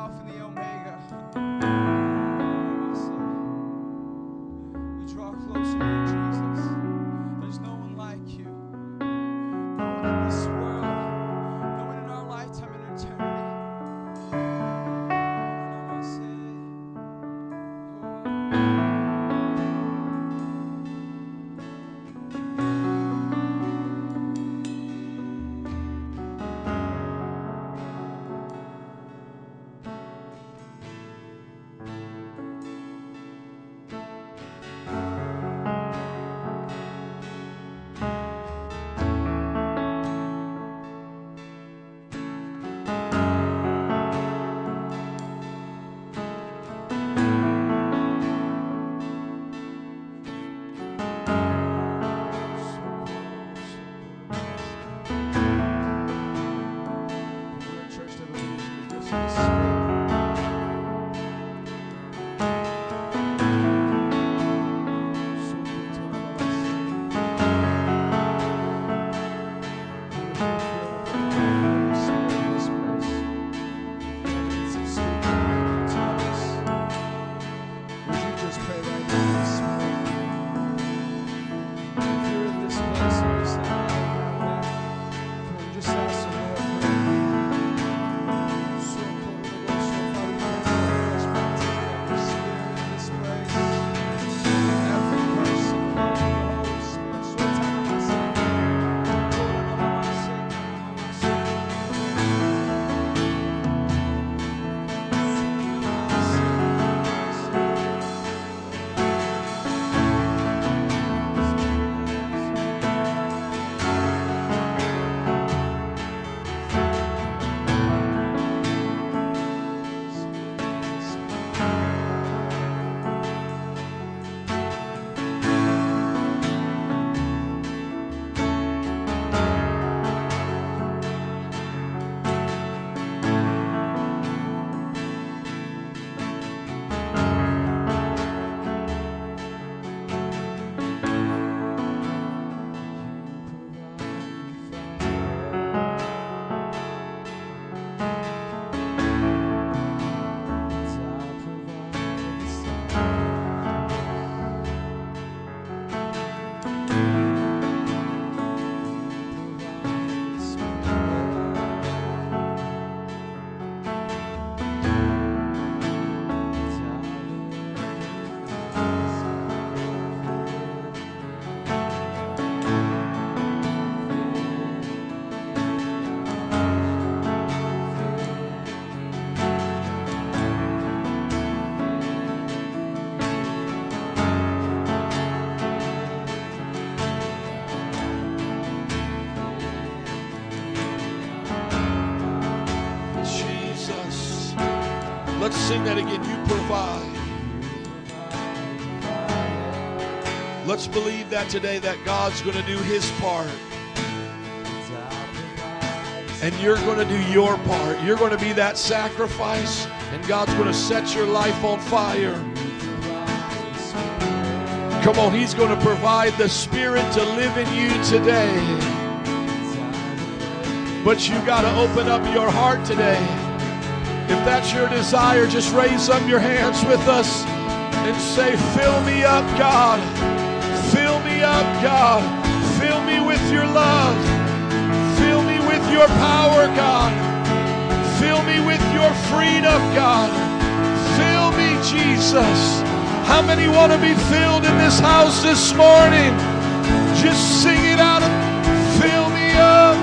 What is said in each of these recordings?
Alpha and the Believe that today that God's going to do his part. And you're going to do your part. You're going to be that sacrifice, and God's going to set your life on fire. Come on, He's going to provide the Spirit to live in you today. But you've got to open up your heart today. If that's your desire, just raise up your hands with us and say, Fill me up, God. Up, God. Fill me with your love. Fill me with your power, God. Fill me with your freedom, God. Fill me, Jesus. How many want to be filled in this house this morning? Just sing it out. Fill me up.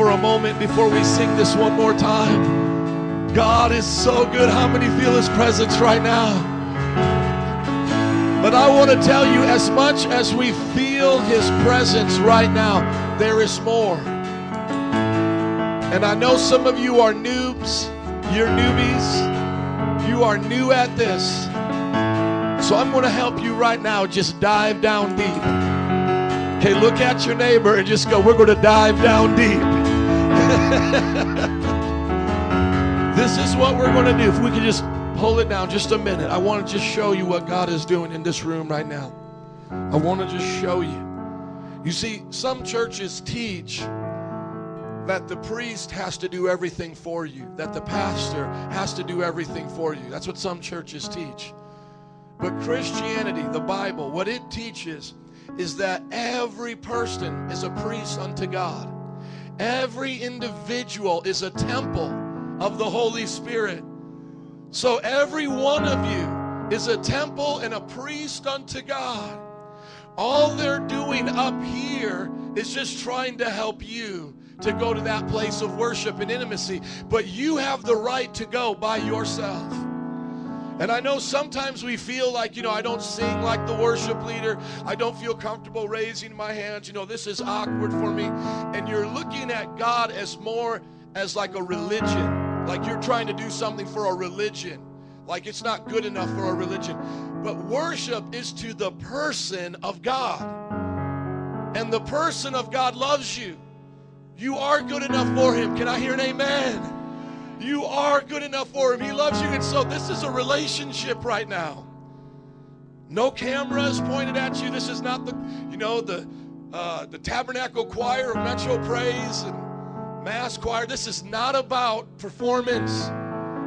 For a moment before we sing this one more time. God is so good. How many feel His presence right now? But I want to tell you, as much as we feel His presence right now, there is more. And I know some of you are noobs, you're newbies, you are new at this. So I'm going to help you right now. Just dive down deep. Okay, look at your neighbor and just go, we're going to dive down deep. this is what we're going to do. If we could just hold it down just a minute. I want to just show you what God is doing in this room right now. I want to just show you. You see, some churches teach that the priest has to do everything for you, that the pastor has to do everything for you. That's what some churches teach. But Christianity, the Bible, what it teaches is that every person is a priest unto God. Every individual is a temple of the Holy Spirit. So every one of you is a temple and a priest unto God. All they're doing up here is just trying to help you to go to that place of worship and intimacy. But you have the right to go by yourself. And I know sometimes we feel like, you know, I don't sing like the worship leader. I don't feel comfortable raising my hands. You know, this is awkward for me. And you're looking at God as more as like a religion, like you're trying to do something for a religion, like it's not good enough for a religion. But worship is to the person of God. And the person of God loves you. You are good enough for him. Can I hear an amen? You are good enough for him. He loves you. And so this is a relationship right now. No cameras pointed at you. This is not the, you know, the uh, the tabernacle choir of Metro Praise and mass choir. This is not about performance.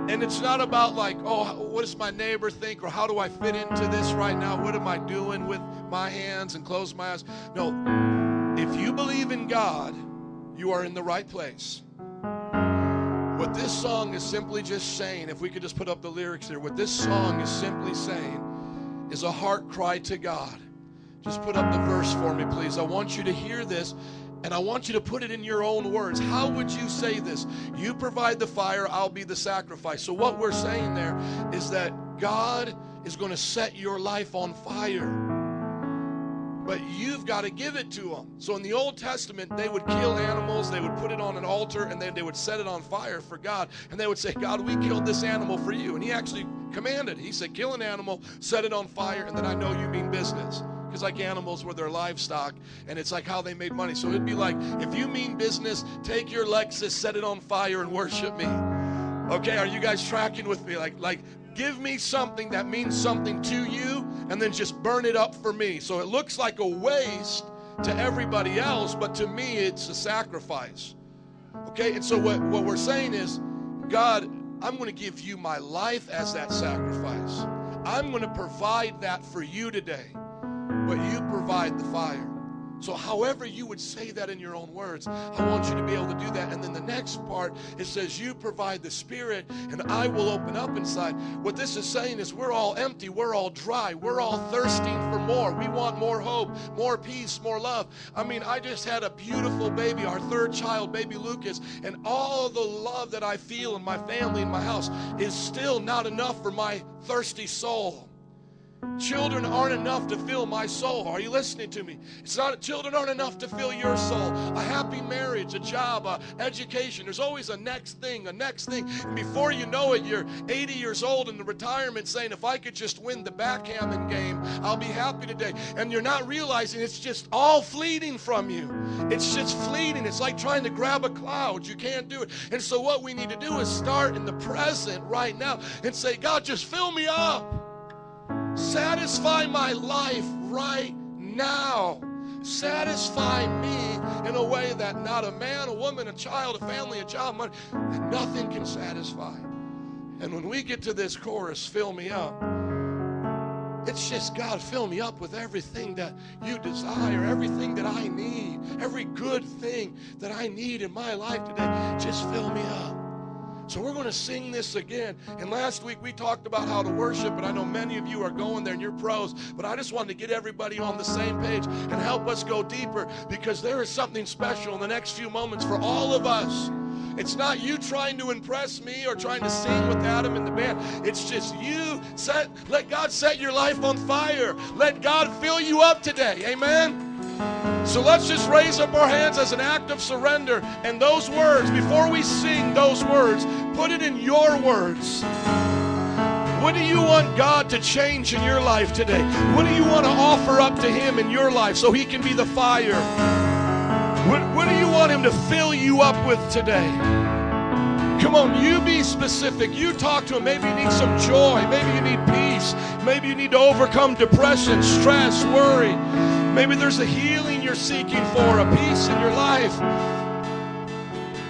And it's not about like, oh, what does my neighbor think or how do I fit into this right now? What am I doing with my hands and close my eyes? No. If you believe in God, you are in the right place. What this song is simply just saying, if we could just put up the lyrics there, what this song is simply saying is a heart cry to God. Just put up the verse for me, please. I want you to hear this and I want you to put it in your own words. How would you say this? You provide the fire, I'll be the sacrifice. So, what we're saying there is that God is going to set your life on fire but you've got to give it to them. So in the Old Testament, they would kill animals, they would put it on an altar, and then they would set it on fire for God. And they would say, God, we killed this animal for you. And he actually commanded. He said, kill an animal, set it on fire, and then I know you mean business. Because like animals were their livestock, and it's like how they made money. So it'd be like, if you mean business, take your Lexus, set it on fire, and worship me. Okay, are you guys tracking with me? Like, like give me something that means something to you and then just burn it up for me. So it looks like a waste to everybody else, but to me, it's a sacrifice. Okay, and so what, what we're saying is, God, I'm going to give you my life as that sacrifice. I'm going to provide that for you today, but you provide the fire. So, however you would say that in your own words, I want you to be able to do that. And then the next part, it says, You provide the Spirit, and I will open up inside. What this is saying is, we're all empty, we're all dry, we're all thirsting for more. We want more hope, more peace, more love. I mean, I just had a beautiful baby, our third child, baby Lucas, and all the love that I feel in my family, in my house, is still not enough for my thirsty soul. Children aren't enough to fill my soul. Are you listening to me? It's not children aren't enough to fill your soul. A happy marriage, a job, a education. There's always a next thing, a next thing. And before you know it, you're 80 years old in the retirement saying, if I could just win the backgammon game, I'll be happy today. And you're not realizing it's just all fleeting from you. It's just fleeting. It's like trying to grab a cloud. You can't do it. And so what we need to do is start in the present right now and say, God, just fill me up. Satisfy my life right now. Satisfy me in a way that not a man, a woman, a child, a family, a job, money, nothing can satisfy. And when we get to this chorus, fill me up, It's just, God, fill me up with everything that you desire, everything that I need, every good thing that I need in my life today. Just fill me up. So we're going to sing this again. And last week we talked about how to worship, and I know many of you are going there and you're pros, but I just wanted to get everybody on the same page and help us go deeper because there is something special in the next few moments for all of us. It's not you trying to impress me or trying to sing with Adam in the band. It's just you set let God set your life on fire. Let God fill you up today. Amen. So let's just raise up our hands as an act of surrender. And those words, before we sing those words, put it in your words. What do you want God to change in your life today? What do you want to offer up to Him in your life so He can be the fire? What, what do you want Him to fill you up with today? Come on, you be specific. You talk to him. Maybe you need some joy. Maybe you need peace. Maybe you need to overcome depression, stress, worry. Maybe there's a healing you're seeking for, a peace in your life.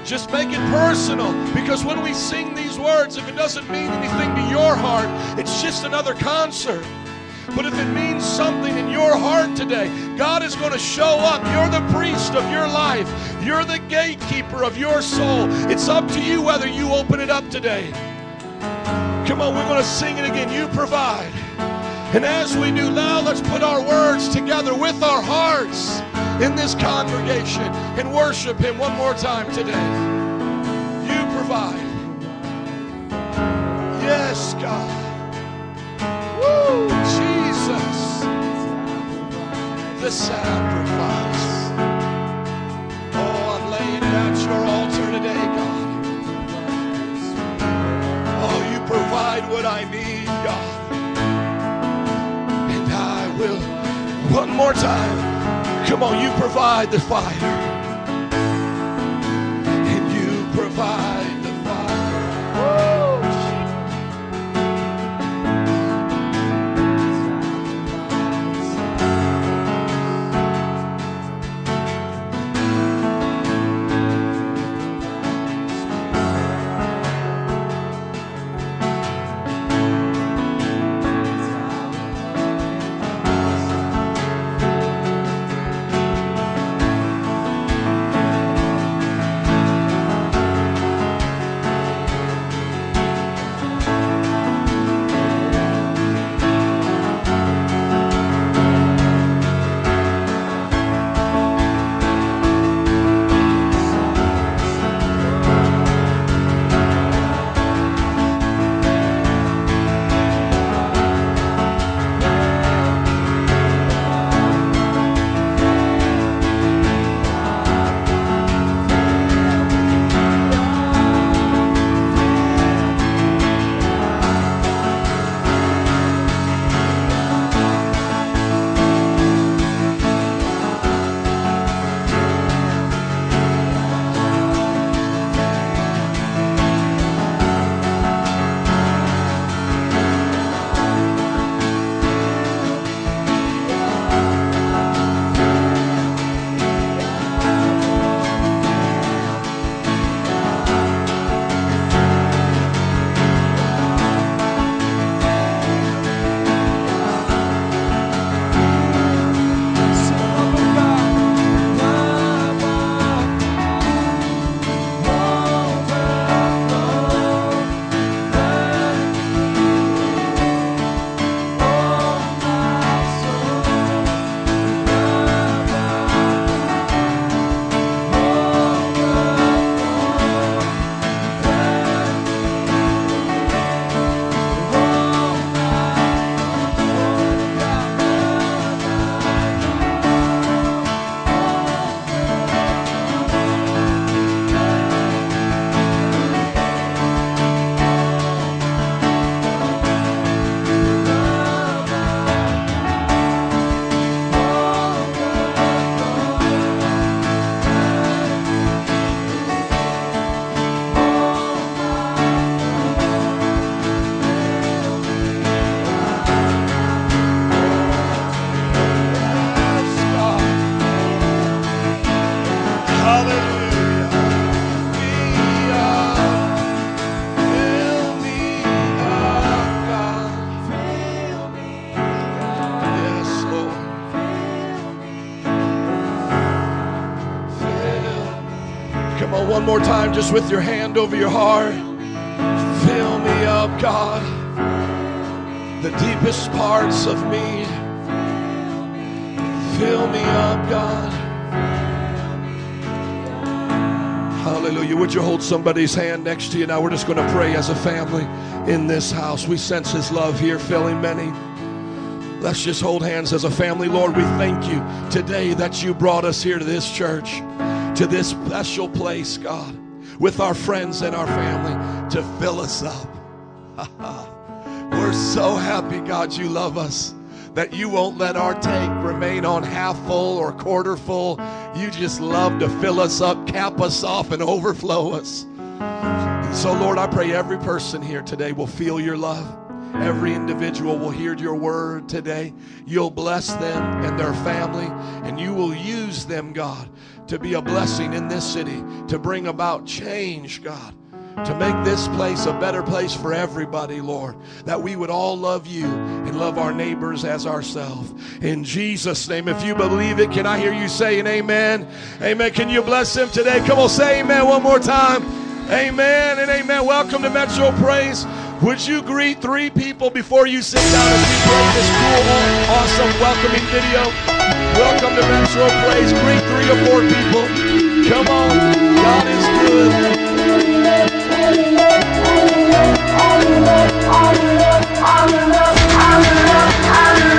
Just make it personal because when we sing these words, if it doesn't mean anything to your heart, it's just another concert. But if it means something in your heart today, God is going to show up. You're the priest of your life, you're the gatekeeper of your soul. It's up to you whether you open it up today. Come on, we're going to sing it again. You provide. And as we do now, let's put our words together with our hearts in this congregation and worship Him one more time today. You provide. Yes, God. Woo, The sacrifice. Oh, I'm laying it at your altar today, God. Oh, you provide what I need, God. And I will, one more time. Come on, you provide the fire. Just with your hand over your heart. Fill me up, God. The deepest parts of me. Fill me up, God. Hallelujah. Would you hold somebody's hand next to you? Now we're just going to pray as a family in this house. We sense His love here, filling many. Let's just hold hands as a family. Lord, we thank you today that you brought us here to this church, to this special place, God, with our friends and our family to fill us up. We're so happy, God, you love us, that you won't let our tank remain on half full or quarter full. You just love to fill us up, cap us off, and overflow us. So, Lord, I pray every person here today will feel your love. Every individual will hear your word today. You'll bless them and their family, and you will use them, God, to be a blessing in this city, to bring about change, God to make this place a better place for everybody, Lord. That we would all love you and love our neighbors as ourselves. In Jesus' name, if you believe it, can I hear you saying amen? Amen. Can you bless him today? Come on, say amen one more time. Amen and amen. Welcome to Metro Praise. Would you greet three people before you sit down as we play this cool, awesome, welcoming video? Welcome to Metro Praise. Greet three or four people. Come on. God is good. How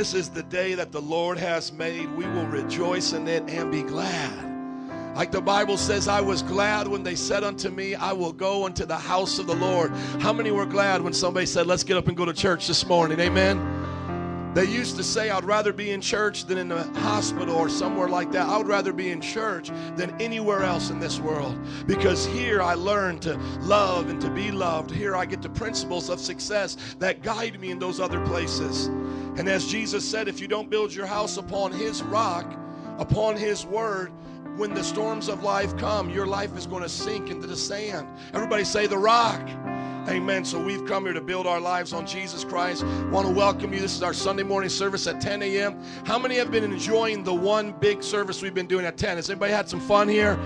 This is the day that the Lord has made. We will rejoice in it and be glad. Like the Bible says, I was glad when they said unto me, I will go into the house of the Lord. How many were glad when somebody said, Let's get up and go to church this morning? Amen. They used to say, I'd rather be in church than in a hospital or somewhere like that. I would rather be in church than anywhere else in this world because here I learn to love and to be loved. Here I get the principles of success that guide me in those other places. And as Jesus said, if you don't build your house upon His rock, upon His word, when the storms of life come, your life is going to sink into the sand. Everybody say the rock. Amen. So we've come here to build our lives on Jesus Christ. Want to welcome you. This is our Sunday morning service at 10 a.m. How many have been enjoying the one big service we've been doing at 10? Has anybody had some fun here?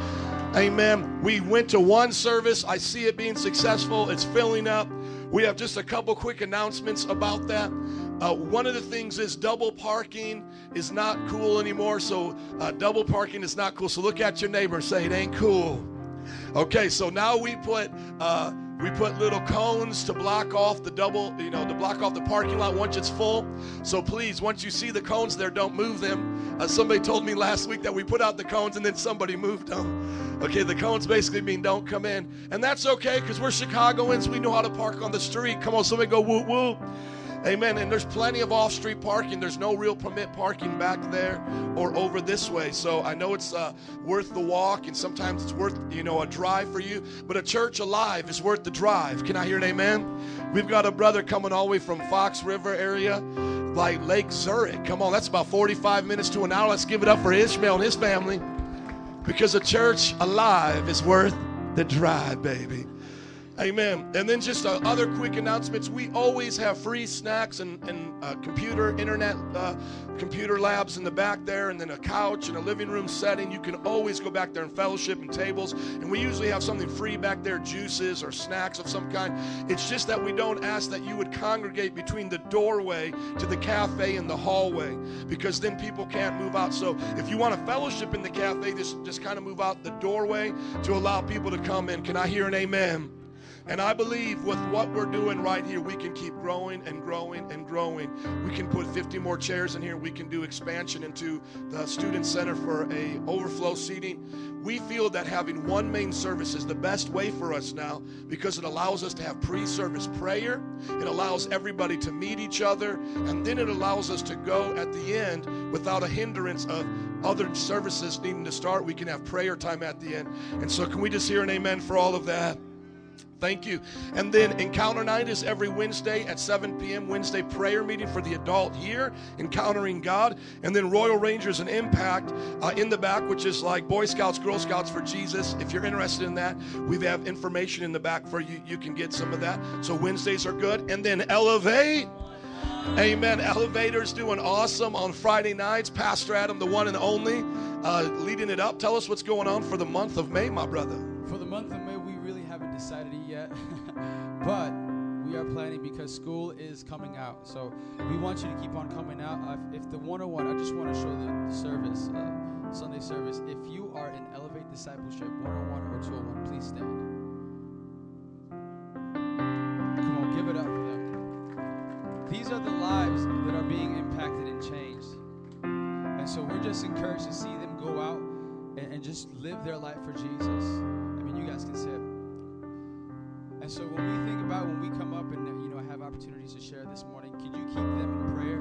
Amen. We went to one service. I see it being successful. It's filling up. We have just a couple quick announcements about that. Uh, one of the things is double parking is not cool anymore. So uh, double parking is not cool. So look at your neighbor and say it ain't cool. Okay, so now we put uh, we put little cones to block off the double, you know, to block off the parking lot once it's full. So please, once you see the cones there, don't move them. Uh, somebody told me last week that we put out the cones and then somebody moved them. Okay, the cones basically mean don't come in, and that's okay because we're Chicagoans. We know how to park on the street. Come on, somebody go whoop whoop. Amen. And there's plenty of off street parking. There's no real permit parking back there or over this way. So I know it's uh, worth the walk and sometimes it's worth, you know, a drive for you. But a church alive is worth the drive. Can I hear an amen? We've got a brother coming all the way from Fox River area, like Lake Zurich. Come on, that's about 45 minutes to an hour. Let's give it up for Ishmael and his family. Because a church alive is worth the drive, baby. Amen. And then just uh, other quick announcements. We always have free snacks and, and uh, computer, internet, uh, computer labs in the back there, and then a couch and a living room setting. You can always go back there and fellowship and tables. And we usually have something free back there, juices or snacks of some kind. It's just that we don't ask that you would congregate between the doorway to the cafe and the hallway because then people can't move out. So if you want to fellowship in the cafe, just, just kind of move out the doorway to allow people to come in. Can I hear an amen? And I believe with what we're doing right here, we can keep growing and growing and growing. We can put 50 more chairs in here. We can do expansion into the student center for a overflow seating. We feel that having one main service is the best way for us now because it allows us to have pre-service prayer. It allows everybody to meet each other, and then it allows us to go at the end without a hindrance of other services needing to start. We can have prayer time at the end. And so, can we just hear an amen for all of that? Thank you. And then Encounter Night is every Wednesday at 7 p.m. Wednesday prayer meeting for the adult here, Encountering God. And then Royal Rangers and Impact uh, in the back, which is like Boy Scouts, Girl Scouts for Jesus. If you're interested in that, we have information in the back for you. You can get some of that. So Wednesdays are good. And then Elevate. Amen. Elevator's doing awesome on Friday nights. Pastor Adam, the one and only, uh, leading it up. Tell us what's going on for the month of May, my brother. For the month of May, we really haven't decided yet, but we are planning because school is coming out. So we want you to keep on coming out. Uh, if the 101, I just want to show the, the service, uh, Sunday service. If you are in Elevate Discipleship 101 or 201, please stand. Come on, give it up for them. These are the lives that are being impacted and changed. And so we're just encouraged to see them go out and, and just live their life for Jesus. I mean, you guys can say it. And so when we think about when we come up and you know have opportunities to share this morning, could you keep them in prayer?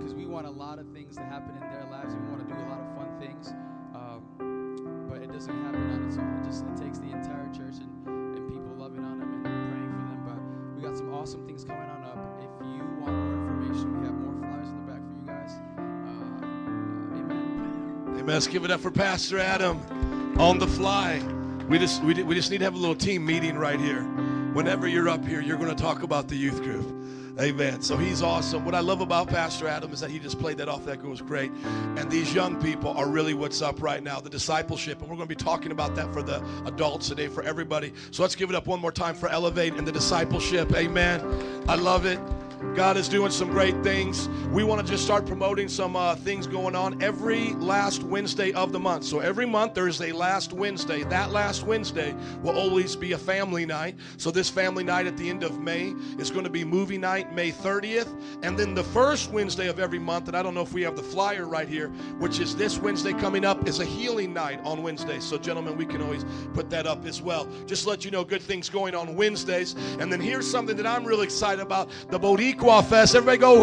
Because we want a lot of things to happen in their lives. We want to do a lot of fun things, um, but it doesn't happen on its own. It just it takes the entire church and, and people loving on them and praying for them. But we got some awesome things coming on up. If you want more information, we have more flyers in the back for you guys. Uh, uh, amen. Amen. Let's give it up for Pastor Adam on the fly. We just we, we just need to have a little team meeting right here. Whenever you're up here, you're going to talk about the youth group. Amen. So he's awesome. What I love about Pastor Adam is that he just played that off. That goes great. And these young people are really what's up right now, the discipleship. And we're going to be talking about that for the adults today, for everybody. So let's give it up one more time for Elevate and the discipleship. Amen. I love it. God is doing some great things. We want to just start promoting some uh, things going on every last Wednesday of the month. So every month there's a last Wednesday. That last Wednesday will always be a family night. So this family night at the end of May is going to be movie night, May 30th. And then the first Wednesday of every month, and I don't know if we have the flyer right here, which is this Wednesday coming up, is a healing night on Wednesday. So gentlemen, we can always put that up as well. Just let you know good things going on Wednesdays. And then here's something that I'm really excited about, the Boricua Fest. Everybody go!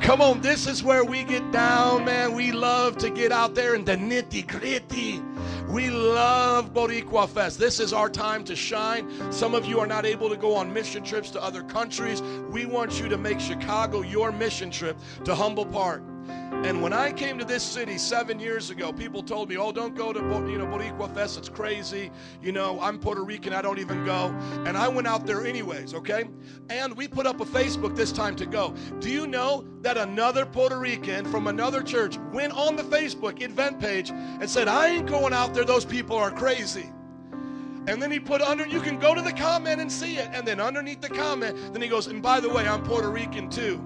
Come on, this is where we get down, man. We love to get out there in the nitty gritty. We love Boricua Fest. This is our time to shine. Some of you are not able to go on mission trips to other countries. We want you to make Chicago your mission trip to Humboldt Park. And when I came to this city seven years ago, people told me, "Oh, don't go to you know Boricua Fest. It's crazy. You know, I'm Puerto Rican. I don't even go." And I went out there anyways. Okay. And we put up a Facebook this time to go. Do you know that another Puerto Rican from another church went on the Facebook event page and said, "I ain't going out there. Those people are crazy." And then he put under, you can go to the comment and see it. And then underneath the comment, then he goes, and by the way, I'm Puerto Rican too.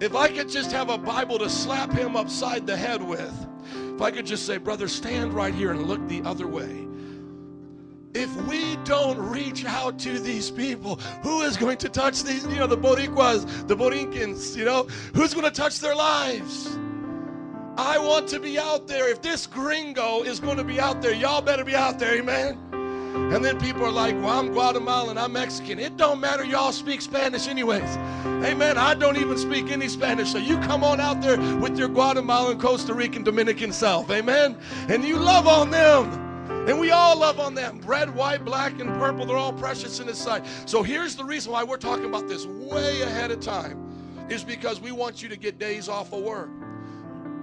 If I could just have a Bible to slap him upside the head with, if I could just say, brother, stand right here and look the other way. If we don't reach out to these people, who is going to touch these, you know, the Boricuas, the Borincans, you know, who's going to touch their lives? I want to be out there. If this gringo is going to be out there, y'all better be out there, amen? And then people are like, well, I'm Guatemalan, I'm Mexican. It don't matter, y'all speak Spanish anyways. Amen. I don't even speak any Spanish. So you come on out there with your Guatemalan, Costa Rican, Dominican self. Amen. And you love on them. And we all love on them. Red, white, black, and purple, they're all precious in His sight. So here's the reason why we're talking about this way ahead of time is because we want you to get days off of work.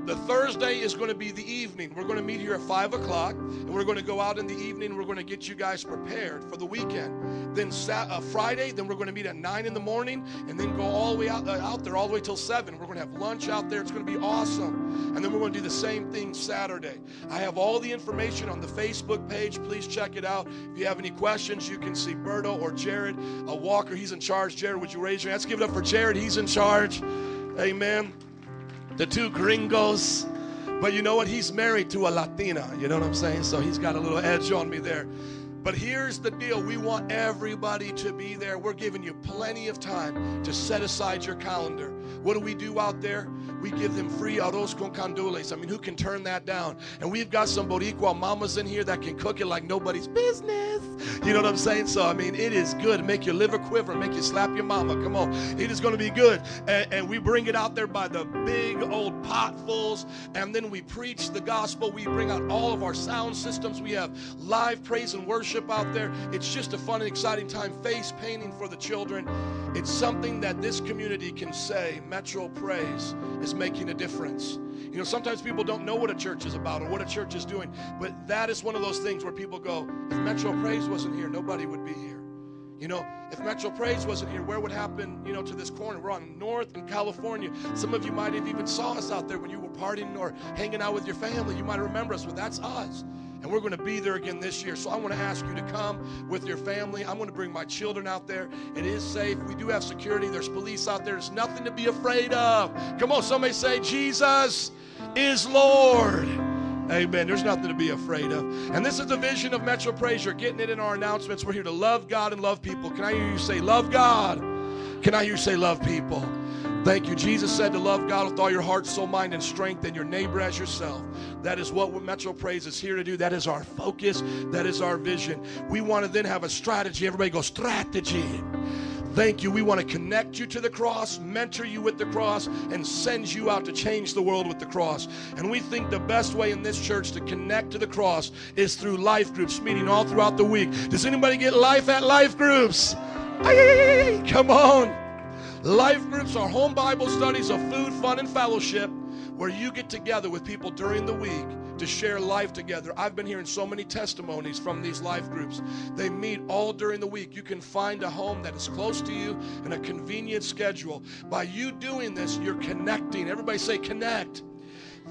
The Thursday is going to be the evening. We're going to meet here at 5 o'clock, and we're going to go out in the evening. We're going to get you guys prepared for the weekend. Then Sat- uh, Friday, then we're going to meet at 9 in the morning, and then go all the way out, uh, out there, all the way till 7. We're going to have lunch out there. It's going to be awesome. And then we're going to do the same thing Saturday. I have all the information on the Facebook page. Please check it out. If you have any questions, you can see Berto or Jared uh, Walker. He's in charge. Jared, would you raise your hand? Let's give it up for Jared. He's in charge. Amen the two gringos. But you know what? He's married to a Latina. You know what I'm saying? So he's got a little edge on me there. But here's the deal we want everybody to be there. We're giving you plenty of time to set aside your calendar. What do we do out there? We give them free arroz con gandules. I mean, who can turn that down? And we've got some Boricua mamas in here that can cook it like nobody's business. You know what I'm saying? So, I mean, it is good. Make your liver quiver, make you slap your mama. Come on. It is going to be good. And, and we bring it out there by the big old potfuls. And then we preach the gospel. We bring out all of our sound systems. We have live praise and worship out there. It's just a fun and exciting time. Face painting for the children. It's something that this community can say, Metro Praise is making a difference. You know, sometimes people don't know what a church is about or what a church is doing, but that is one of those things where people go, if Metro Praise wasn't here, nobody would be here. You know, if Metro Praise wasn't here, where would happen, you know, to this corner? We're on North in California. Some of you might have even saw us out there when you were partying or hanging out with your family. You might remember us, but that's us. And we're going to be there again this year. So I want to ask you to come with your family. I'm going to bring my children out there. It is safe. We do have security. There's police out there. There's nothing to be afraid of. Come on, somebody say, Jesus is Lord. Amen. There's nothing to be afraid of. And this is the vision of Metro Praise. You're getting it in our announcements. We're here to love God and love people. Can I hear you say, love God? Can I hear you say, love people? Thank you. Jesus said to love God with all your heart, soul, mind, and strength, and your neighbor as yourself. That is what Metro Praise is here to do. That is our focus. That is our vision. We want to then have a strategy. Everybody go, strategy. Thank you. We want to connect you to the cross, mentor you with the cross, and send you out to change the world with the cross. And we think the best way in this church to connect to the cross is through life groups, meeting all throughout the week. Does anybody get life at life groups? Come on. Life groups are home Bible studies of food, fun, and fellowship where you get together with people during the week to share life together. I've been hearing so many testimonies from these life groups. They meet all during the week. You can find a home that is close to you and a convenient schedule. By you doing this, you're connecting. Everybody say connect.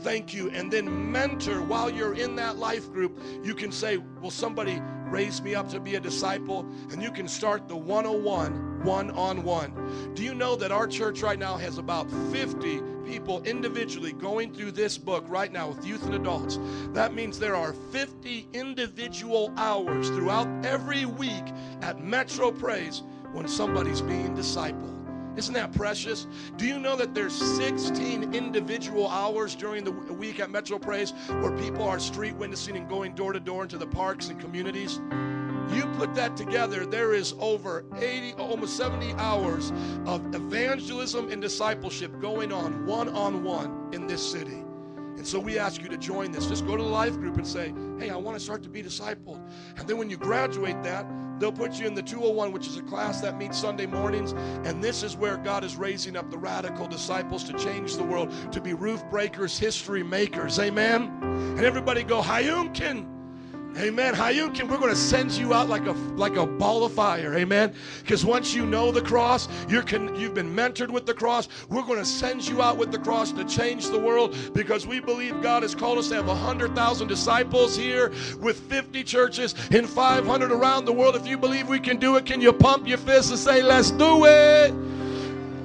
Thank you. And then mentor while you're in that life group. You can say, Will somebody raise me up to be a disciple? And you can start the 101 one on one. Do you know that our church right now has about 50 people individually going through this book right now with youth and adults? That means there are 50 individual hours throughout every week at Metro Praise when somebody's being discipled. Isn't that precious? Do you know that there's 16 individual hours during the week at Metro Praise where people are street witnessing and going door to door into the parks and communities? You put that together, there is over 80, almost 70 hours of evangelism and discipleship going on one on one in this city. And so we ask you to join this. Just go to the life group and say, hey, I want to start to be discipled. And then when you graduate that, They'll put you in the 201, which is a class that meets Sunday mornings. And this is where God is raising up the radical disciples to change the world, to be roof breakers, history makers. Amen. And everybody go, Hayunkin. Amen. Hayunkin, we're going to send you out like a like a ball of fire. Amen. Because once you know the cross, you're con- you've been mentored with the cross. We're going to send you out with the cross to change the world because we believe God has called us to have 100,000 disciples here with 50 churches in 500 around the world. If you believe we can do it, can you pump your fist and say, "Let's do it"?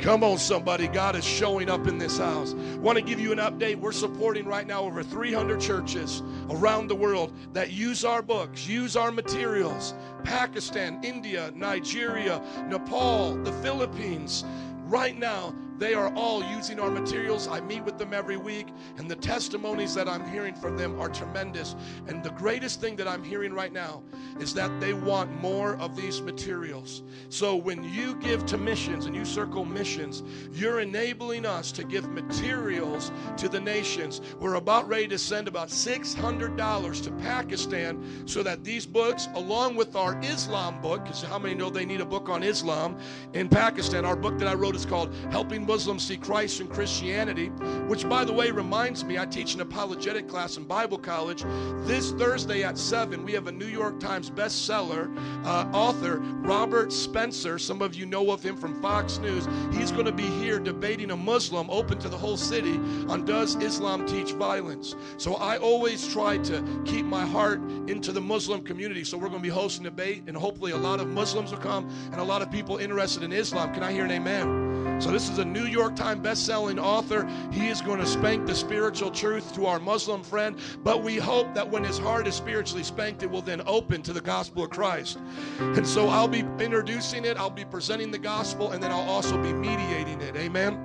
Come on, somebody. God is showing up in this house. Want to give you an update. We're supporting right now over 300 churches around the world that use our books, use our materials. Pakistan, India, Nigeria, Nepal, the Philippines. Right now, they are all using our materials. I meet with them every week, and the testimonies that I'm hearing from them are tremendous. And the greatest thing that I'm hearing right now is that they want more of these materials. So when you give to missions and you circle missions, you're enabling us to give materials to the nations. We're about ready to send about $600 to Pakistan so that these books, along with our Islam book, because how many know they need a book on Islam in Pakistan? Our book that I wrote is called Helping Muslims see Christ in Christianity, which, by the way, reminds me I teach an apologetic class in Bible college. This Thursday at 7, we have a New York Times bestseller uh, author, Robert Spencer. Some of you know of him from Fox News. He's going to be here debating a Muslim open to the whole city on Does Islam Teach Violence? So I always try to keep my heart into the Muslim community. So we're going to be hosting a debate, and hopefully a lot of Muslims will come and a lot of people interested in Islam. Can I hear an amen? So, this is a New York Times best-selling author. He is going to spank the spiritual truth to our Muslim friend, but we hope that when his heart is spiritually spanked, it will then open to the gospel of Christ. And so, I'll be introducing it, I'll be presenting the gospel, and then I'll also be mediating it. Amen.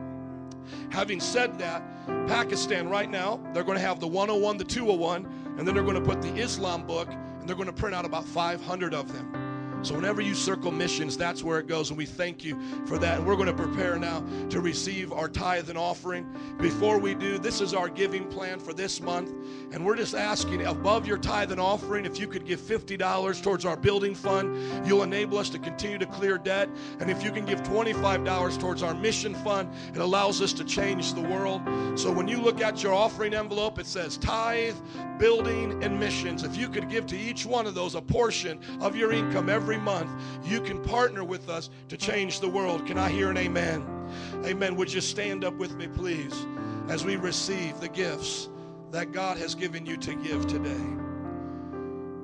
Having said that, Pakistan right now, they're going to have the 101, the 201, and then they're going to put the Islam book, and they're going to print out about 500 of them. So, whenever you circle missions, that's where it goes. And we thank you for that. And we're going to prepare now to receive our tithe and offering. Before we do, this is our giving plan for this month. And we're just asking above your tithe and offering, if you could give $50 towards our building fund, you'll enable us to continue to clear debt. And if you can give $25 towards our mission fund, it allows us to change the world. So, when you look at your offering envelope, it says tithe, building, and missions. If you could give to each one of those a portion of your income every every month, you can partner with us to change the world. Can I hear an amen? Amen. Would you stand up with me, please, as we receive the gifts that God has given you to give today?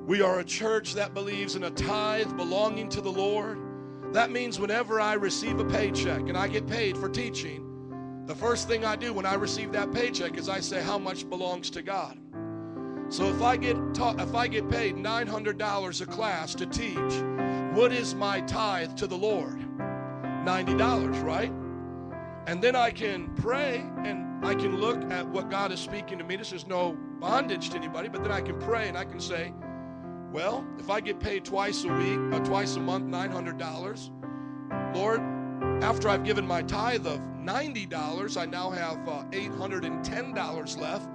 We are a church that believes in a tithe belonging to the Lord. That means whenever I receive a paycheck and I get paid for teaching, the first thing I do when I receive that paycheck is I say how much belongs to God. So if I get taught, if I get paid $900 a class to teach, what is my tithe to the Lord? $90, right? And then I can pray and I can look at what God is speaking to me. This is no bondage to anybody, but then I can pray and I can say, well, if I get paid twice a week, uh, twice a month, $900, Lord, after I've given my tithe of $90, I now have uh, $810 left.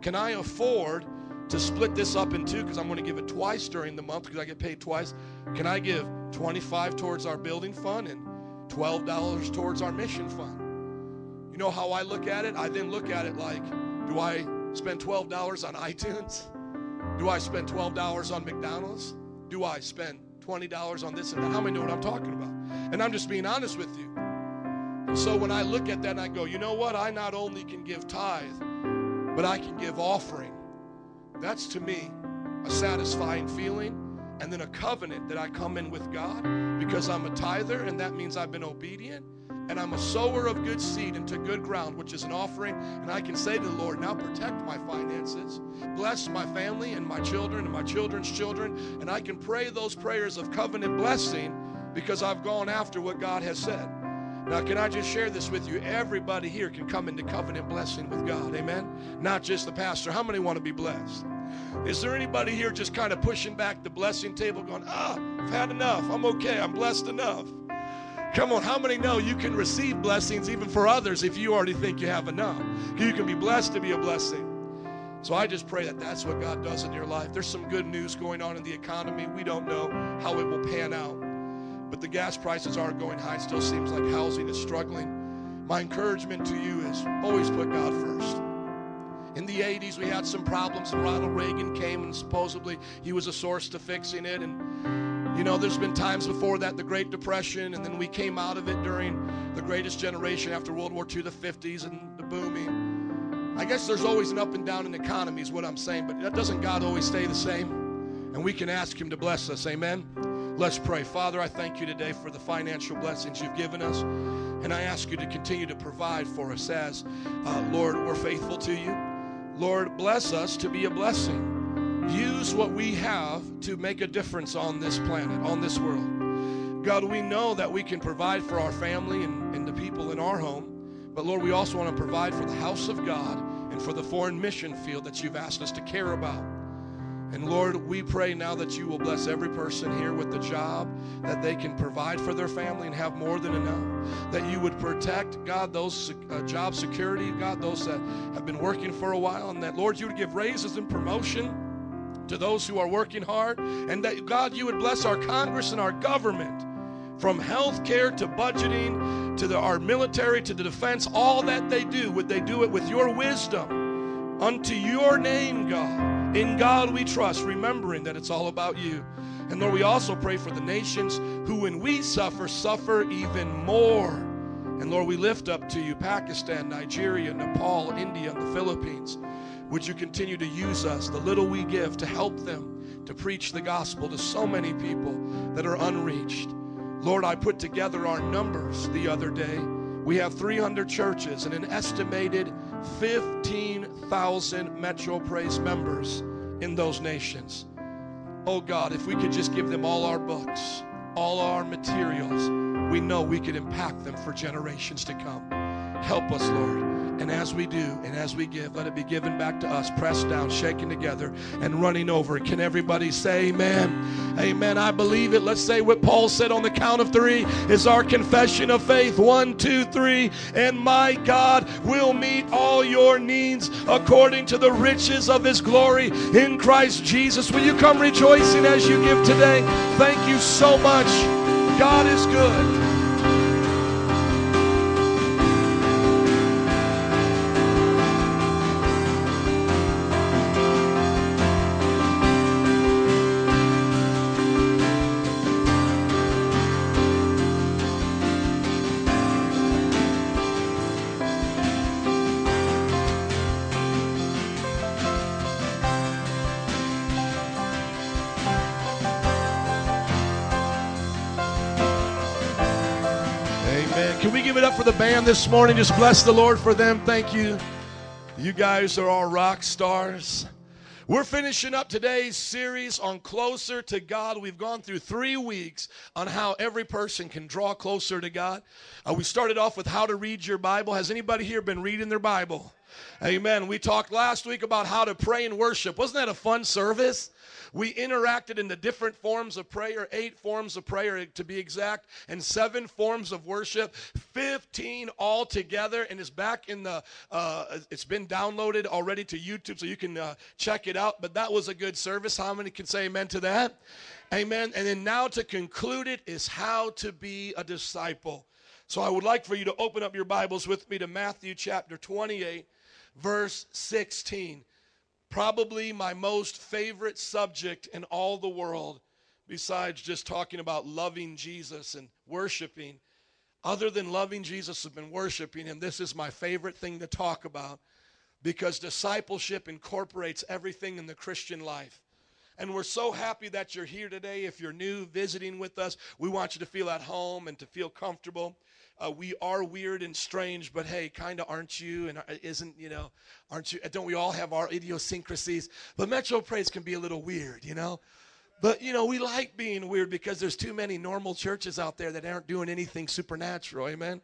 Can I afford to split this up in two because I'm going to give it twice during the month because I get paid twice. Can I give 25 towards our building fund and $12 towards our mission fund? You know how I look at it? I then look at it like, do I spend $12 on iTunes? Do I spend $12 on McDonald's? Do I spend $20 on this and that? How many know what I'm talking about? And I'm just being honest with you. And so when I look at that and I go, you know what? I not only can give tithe, but I can give offering. That's to me a satisfying feeling and then a covenant that I come in with God because I'm a tither and that means I've been obedient and I'm a sower of good seed into good ground, which is an offering. And I can say to the Lord, now protect my finances, bless my family and my children and my children's children. And I can pray those prayers of covenant blessing because I've gone after what God has said. Now, can I just share this with you? Everybody here can come into covenant blessing with God. Amen. Not just the pastor. How many want to be blessed? Is there anybody here just kind of pushing back the blessing table, going, ah, I've had enough. I'm okay. I'm blessed enough. Come on, how many know you can receive blessings even for others if you already think you have enough? You can be blessed to be a blessing. So I just pray that that's what God does in your life. There's some good news going on in the economy. We don't know how it will pan out. But the gas prices are going high. Still seems like housing is struggling. My encouragement to you is always put God first. In the 80s, we had some problems, and Ronald Reagan came, and supposedly he was a source to fixing it. And, you know, there's been times before that, the Great Depression, and then we came out of it during the greatest generation after World War II, the 50s, and the booming. I guess there's always an up and down in the economy, is what I'm saying, but that doesn't God always stay the same? And we can ask Him to bless us. Amen? Let's pray. Father, I thank you today for the financial blessings you've given us. And I ask you to continue to provide for us as, uh, Lord, we're faithful to you. Lord, bless us to be a blessing. Use what we have to make a difference on this planet, on this world. God, we know that we can provide for our family and, and the people in our home, but Lord, we also want to provide for the house of God and for the foreign mission field that you've asked us to care about. And Lord, we pray now that you will bless every person here with the job, that they can provide for their family and have more than enough. That you would protect, God, those uh, job security, God, those that have been working for a while, and that, Lord, you would give raises and promotion to those who are working hard, and that, God, you would bless our Congress and our government from health care to budgeting to the, our military to the defense, all that they do, would they do it with your wisdom unto your name, God. In God we trust, remembering that it's all about you. And Lord, we also pray for the nations who, when we suffer, suffer even more. And Lord, we lift up to you Pakistan, Nigeria, Nepal, India, and the Philippines. Would you continue to use us, the little we give, to help them to preach the gospel to so many people that are unreached? Lord, I put together our numbers the other day. We have 300 churches and an estimated 15,000 Metro Praise members in those nations. Oh God, if we could just give them all our books, all our materials, we know we could impact them for generations to come. Help us, Lord. And as we do, and as we give, let it be given back to us, pressed down, shaken together, and running over. Can everybody say amen? Amen. I believe it. Let's say what Paul said on the count of three is our confession of faith. One, two, three. And my God will meet all your needs according to the riches of his glory in Christ Jesus. Will you come rejoicing as you give today? Thank you so much. God is good. Band this morning? Just bless the Lord for them. Thank you. You guys are all rock stars. We're finishing up today's series on closer to God. We've gone through three weeks on how every person can draw closer to God. Uh, we started off with how to read your Bible. Has anybody here been reading their Bible? Amen. We talked last week about how to pray and worship. Wasn't that a fun service? We interacted in the different forms of prayer, eight forms of prayer to be exact, and seven forms of worship, 15 altogether, and it's back in the, uh, it's been downloaded already to YouTube, so you can uh, check it out. But that was a good service. How many can say amen to that? Amen. And then now to conclude it is how to be a disciple. So I would like for you to open up your Bibles with me to Matthew chapter 28, verse 16 probably my most favorite subject in all the world, besides just talking about loving Jesus and worshiping. Other than loving Jesus and worshiping Him, this is my favorite thing to talk about because discipleship incorporates everything in the Christian life. And we're so happy that you're here today. If you're new visiting with us, we want you to feel at home and to feel comfortable. Uh, we are weird and strange, but hey, kind of aren't you? And uh, isn't, you know, aren't you? Don't we all have our idiosyncrasies? But Metro Praise can be a little weird, you know? But, you know, we like being weird because there's too many normal churches out there that aren't doing anything supernatural. Amen?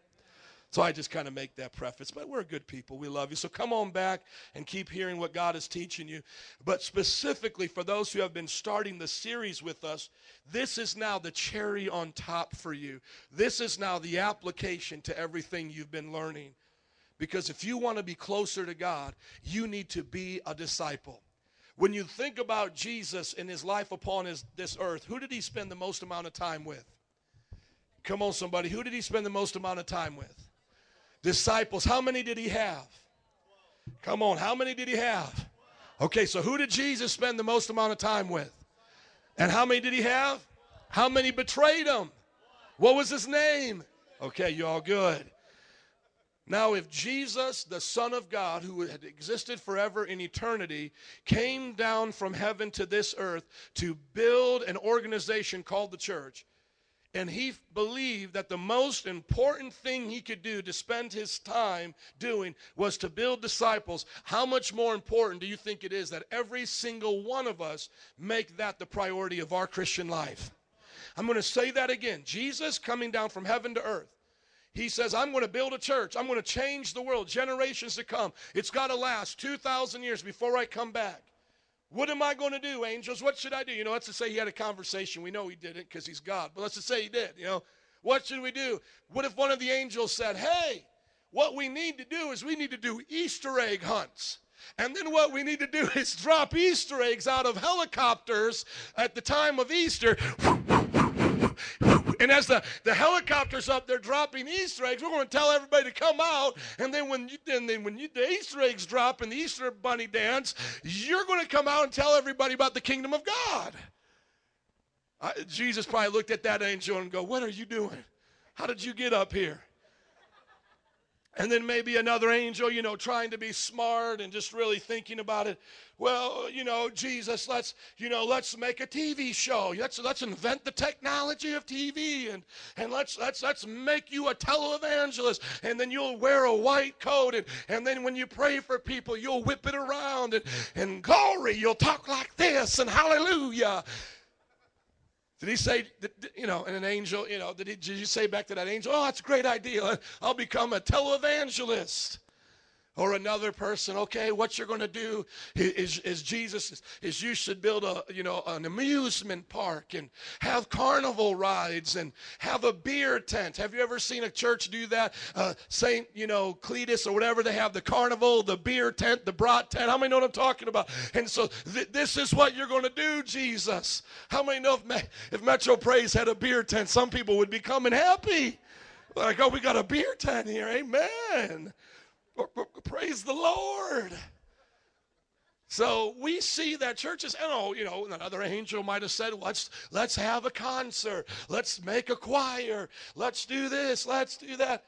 So I just kind of make that preface, but we're good people. We love you. So come on back and keep hearing what God is teaching you. But specifically for those who have been starting the series with us, this is now the cherry on top for you. This is now the application to everything you've been learning. Because if you want to be closer to God, you need to be a disciple. When you think about Jesus and his life upon his, this earth, who did he spend the most amount of time with? Come on, somebody. Who did he spend the most amount of time with? Disciples. How many did he have? Come on. How many did he have? Okay, so who did Jesus spend the most amount of time with? And how many did he have? How many betrayed him? What was his name? Okay, you all good. Now, if Jesus, the Son of God, who had existed forever in eternity, came down from heaven to this earth to build an organization called the church, and he believed that the most important thing he could do to spend his time doing was to build disciples, how much more important do you think it is that every single one of us make that the priority of our Christian life? I'm going to say that again. Jesus coming down from heaven to earth he says, I'm going to build a church. I'm going to change the world, generations to come. It's got to last 2,000 years before I come back. What am I going to do, angels? What should I do? You know, let's just say he had a conversation. We know he didn't because he's God, but let's just say he did. You know, what should we do? What if one of the angels said, Hey, what we need to do is we need to do Easter egg hunts. And then what we need to do is drop Easter eggs out of helicopters at the time of Easter. And as the, the helicopter's up there dropping Easter eggs, we're going to tell everybody to come out. And then when you, then when you, the Easter eggs drop and the Easter bunny dance, you're going to come out and tell everybody about the kingdom of God. Jesus probably looked at that angel and go, "What are you doing? How did you get up here?" And then maybe another angel, you know, trying to be smart and just really thinking about it. Well, you know, Jesus, let's, you know, let's make a TV show. Let's let's invent the technology of TV and and let's let's let's make you a televangelist. And then you'll wear a white coat and, and then when you pray for people, you'll whip it around and, and glory, you'll talk like this and hallelujah. Did he say, you know, and an angel, you know, did, he, did you say back to that angel, oh, that's a great idea. I'll become a televangelist or another person okay what you're going to do is, is jesus is, is, you should build a you know an amusement park and have carnival rides and have a beer tent. Have you ever seen a church do that? Uh, saint you know cletus or whatever they have the carnival the beer tent the brat tent. How many know what i'm talking about? And so th- this is what you're going to do jesus. How many know if, Me- if metro praise had a beer tent some people would be coming happy. Like oh we got a beer tent here. Amen Praise the Lord. So we see that churches, and oh, you know, another angel might have said, let's let's have a concert, let's make a choir, let's do this, let's do that.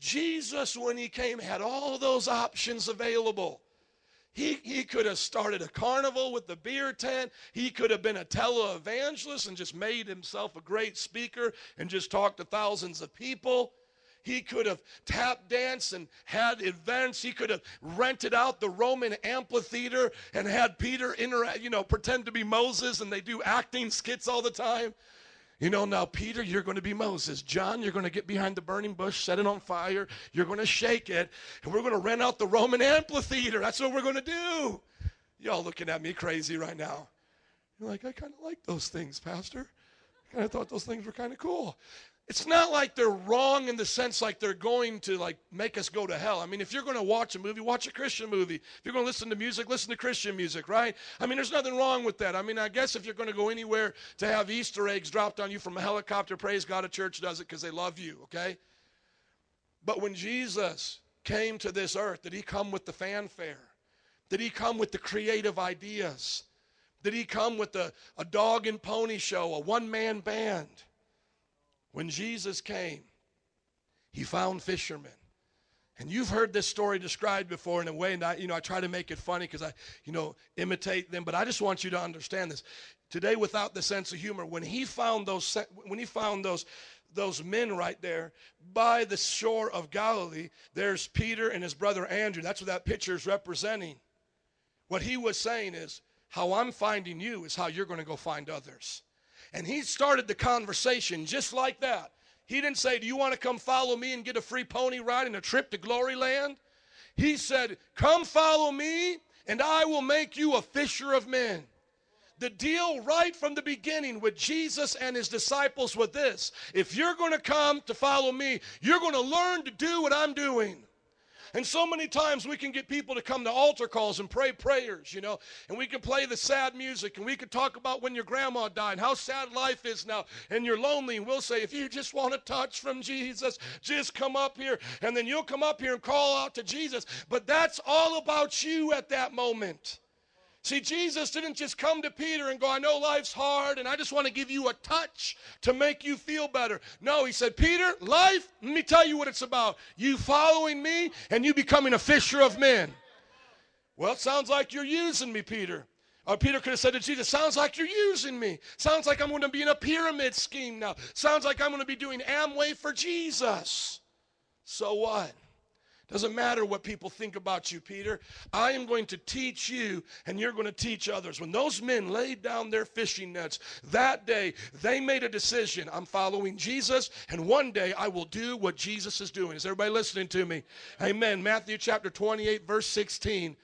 Jesus, when he came, had all those options available. He, he could have started a carnival with the beer tent. He could have been a televangelist and just made himself a great speaker and just talked to thousands of people. He could have tap danced and had events. He could have rented out the Roman amphitheater and had Peter interact, you know, pretend to be Moses and they do acting skits all the time. You know, now, Peter, you're going to be Moses. John, you're going to get behind the burning bush, set it on fire. You're going to shake it. And we're going to rent out the Roman amphitheater. That's what we're going to do. Y'all looking at me crazy right now. You're like, I kind of like those things, Pastor. I kind of thought those things were kind of cool it's not like they're wrong in the sense like they're going to like make us go to hell. I mean, if you're going to watch a movie, watch a Christian movie. If you're going to listen to music, listen to Christian music, right? I mean, there's nothing wrong with that. I mean, I guess if you're going to go anywhere to have Easter eggs dropped on you from a helicopter, praise God, a church does it because they love you, okay? But when Jesus came to this earth, did he come with the fanfare? Did he come with the creative ideas? Did he come with a, a dog and pony show, a one man band? When Jesus came, he found fishermen. And you've heard this story described before in a way, and I, you know, I try to make it funny because I, you know, imitate them. But I just want you to understand this today, without the sense of humor. When he found those, when he found those, those men right there by the shore of Galilee, there's Peter and his brother Andrew. That's what that picture is representing. What he was saying is, how I'm finding you is how you're going to go find others. And he started the conversation just like that. He didn't say, Do you want to come follow me and get a free pony ride and a trip to glory land? He said, Come follow me, and I will make you a fisher of men. The deal right from the beginning with Jesus and his disciples was this if you're going to come to follow me, you're going to learn to do what I'm doing. And so many times we can get people to come to altar calls and pray prayers, you know, and we can play the sad music and we can talk about when your grandma died and how sad life is now and you're lonely. And we'll say, if you just want a touch from Jesus, just come up here. And then you'll come up here and call out to Jesus. But that's all about you at that moment. See, Jesus didn't just come to Peter and go, I know life's hard and I just want to give you a touch to make you feel better. No, he said, Peter, life, let me tell you what it's about. You following me and you becoming a fisher of men. Well, it sounds like you're using me, Peter. Or Peter could have said to Jesus, Sounds like you're using me. Sounds like I'm going to be in a pyramid scheme now. Sounds like I'm going to be doing Amway for Jesus. So what? Doesn't matter what people think about you, Peter. I am going to teach you, and you're going to teach others. When those men laid down their fishing nets that day, they made a decision. I'm following Jesus, and one day I will do what Jesus is doing. Is everybody listening to me? Amen. Matthew chapter 28, verse 16.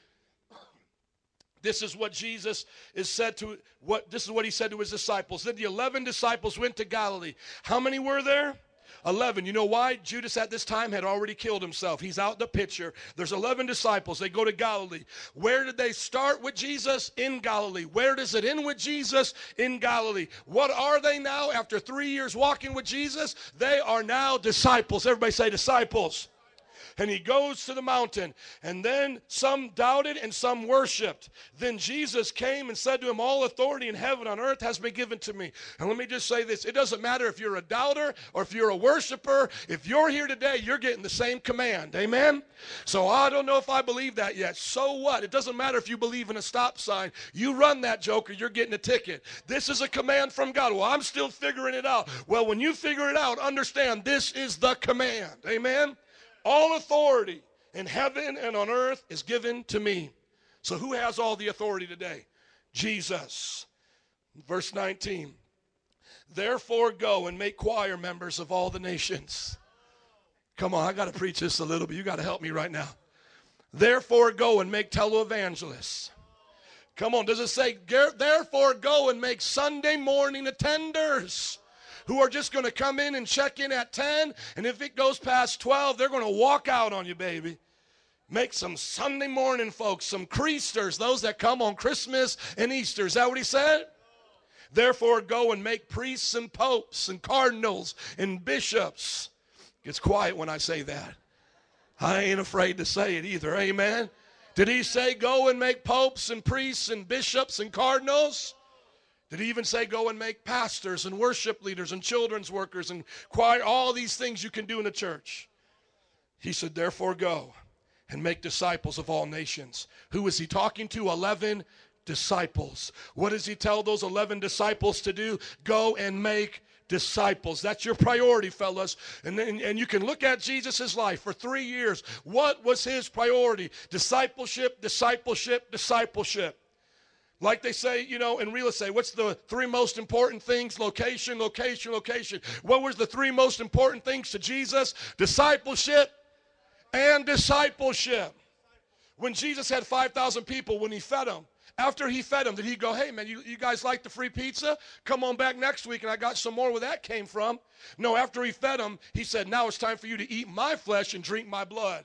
This is what Jesus is said to what this is what he said to his disciples. Then the 11 disciples went to Galilee. How many were there? 11. You know why? Judas at this time had already killed himself. He's out the picture. There's 11 disciples. They go to Galilee. Where did they start with Jesus? In Galilee. Where does it end with Jesus? In Galilee. What are they now after three years walking with Jesus? They are now disciples. Everybody say disciples and he goes to the mountain. And then some doubted and some worshiped. Then Jesus came and said to him, All authority in heaven and on earth has been given to me. And let me just say this it doesn't matter if you're a doubter or if you're a worshiper. If you're here today, you're getting the same command. Amen? So I don't know if I believe that yet. So what? It doesn't matter if you believe in a stop sign. You run that joker, you're getting a ticket. This is a command from God. Well, I'm still figuring it out. Well, when you figure it out, understand this is the command. Amen? All authority in heaven and on earth is given to me. So, who has all the authority today? Jesus. Verse 19. Therefore, go and make choir members of all the nations. Come on, I got to preach this a little bit. You got to help me right now. Therefore, go and make televangelists. Come on, does it say, therefore, go and make Sunday morning attenders? Who are just going to come in and check in at 10, and if it goes past 12, they're going to walk out on you, baby. Make some Sunday morning folks, some creasters, those that come on Christmas and Easter. Is that what he said? Therefore, go and make priests and popes and cardinals and bishops. Gets quiet when I say that. I ain't afraid to say it either. Amen. Did he say go and make popes and priests and bishops and cardinals? Did he even say go and make pastors and worship leaders and children's workers and choir, all these things you can do in a church? He said, therefore go and make disciples of all nations. Who is he talking to? 11 disciples. What does he tell those 11 disciples to do? Go and make disciples. That's your priority, fellas. And, then, and you can look at Jesus' life for three years. What was his priority? Discipleship, discipleship, discipleship. Like they say, you know, in real estate, what's the three most important things? Location, location, location. What was the three most important things to Jesus? Discipleship and discipleship. When Jesus had 5,000 people, when he fed them, after he fed them, did he go, hey, man, you, you guys like the free pizza? Come on back next week, and I got some more where that came from. No, after he fed them, he said, now it's time for you to eat my flesh and drink my blood.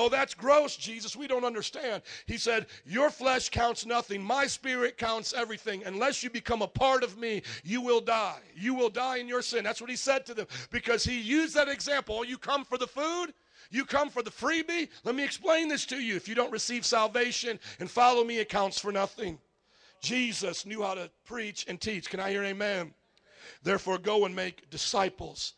Oh, that's gross, Jesus. We don't understand. He said, Your flesh counts nothing. My spirit counts everything. Unless you become a part of me, you will die. You will die in your sin. That's what he said to them because he used that example. Oh, you come for the food? You come for the freebie? Let me explain this to you. If you don't receive salvation and follow me, it counts for nothing. Jesus knew how to preach and teach. Can I hear amen? Therefore, go and make disciples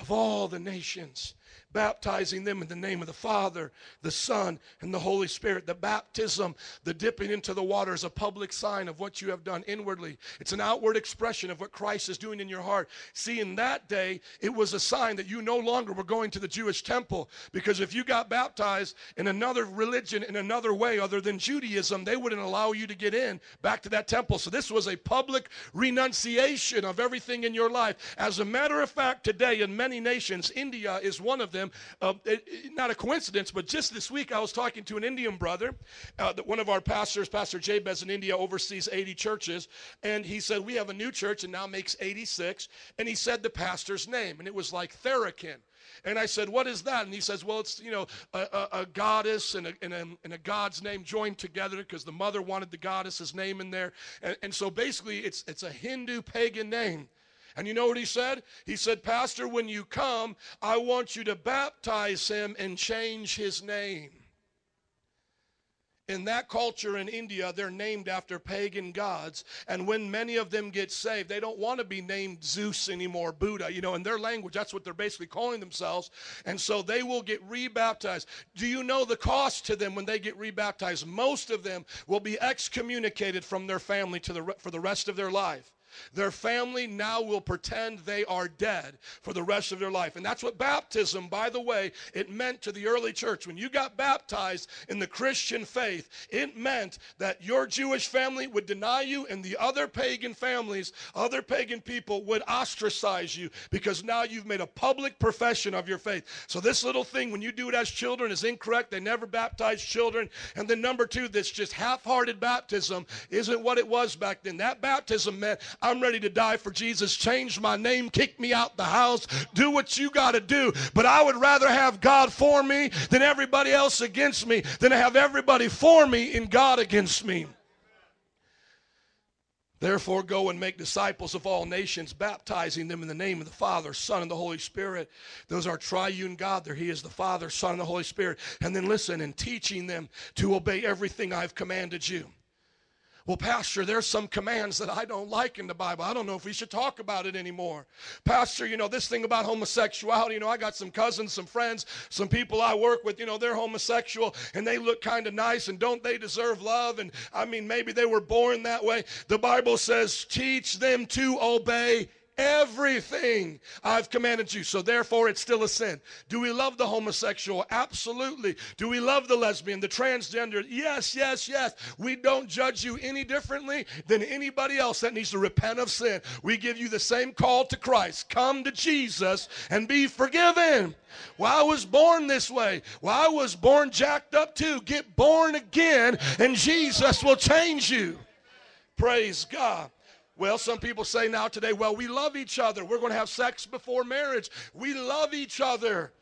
of all the nations baptizing them in the name of the Father, the Son, and the Holy Spirit. The baptism, the dipping into the water, is a public sign of what you have done inwardly. It's an outward expression of what Christ is doing in your heart. See, in that day, it was a sign that you no longer were going to the Jewish temple because if you got baptized in another religion, in another way other than Judaism, they wouldn't allow you to get in back to that temple. So this was a public renunciation of everything in your life. As a matter of fact, today in many nations, India is one of them. Uh, it, not a coincidence, but just this week I was talking to an Indian brother. Uh, that one of our pastors, Pastor Jabez in India, oversees 80 churches. And he said, We have a new church and now makes 86. And he said the pastor's name, and it was like Therakin. And I said, What is that? And he says, Well, it's, you know, a, a, a goddess and a, and, and a God's name joined together because the mother wanted the goddess's name in there. And, and so basically, it's, it's a Hindu pagan name. And you know what he said? He said, Pastor, when you come, I want you to baptize him and change his name. In that culture in India, they're named after pagan gods. And when many of them get saved, they don't want to be named Zeus anymore, Buddha. You know, in their language, that's what they're basically calling themselves. And so they will get rebaptized. Do you know the cost to them when they get rebaptized? Most of them will be excommunicated from their family to the, for the rest of their life. Their family now will pretend they are dead for the rest of their life. And that's what baptism, by the way, it meant to the early church. When you got baptized in the Christian faith, it meant that your Jewish family would deny you and the other pagan families, other pagan people would ostracize you because now you've made a public profession of your faith. So this little thing, when you do it as children, is incorrect. They never baptize children. And then number two, this just half-hearted baptism isn't what it was back then. That baptism meant I'm ready to die for Jesus. Change my name, kick me out the house, do what you got to do. But I would rather have God for me than everybody else against me, than have everybody for me and God against me. Therefore, go and make disciples of all nations, baptizing them in the name of the Father, Son, and the Holy Spirit. Those are triune God there. He is the Father, Son, and the Holy Spirit. And then listen, and teaching them to obey everything I've commanded you. Well, Pastor, there's some commands that I don't like in the Bible. I don't know if we should talk about it anymore. Pastor, you know, this thing about homosexuality, you know, I got some cousins, some friends, some people I work with, you know, they're homosexual and they look kind of nice and don't they deserve love? And I mean, maybe they were born that way. The Bible says, teach them to obey everything I've commanded you. So therefore, it's still a sin. Do we love the homosexual? Absolutely. Do we love the lesbian, the transgender? Yes, yes, yes. We don't judge you any differently than anybody else that needs to repent of sin. We give you the same call to Christ. Come to Jesus and be forgiven. Well, I was born this way. Well, I was born jacked up too. Get born again, and Jesus will change you. Praise God. Well, some people say now today, well, we love each other. We're going to have sex before marriage. We love each other.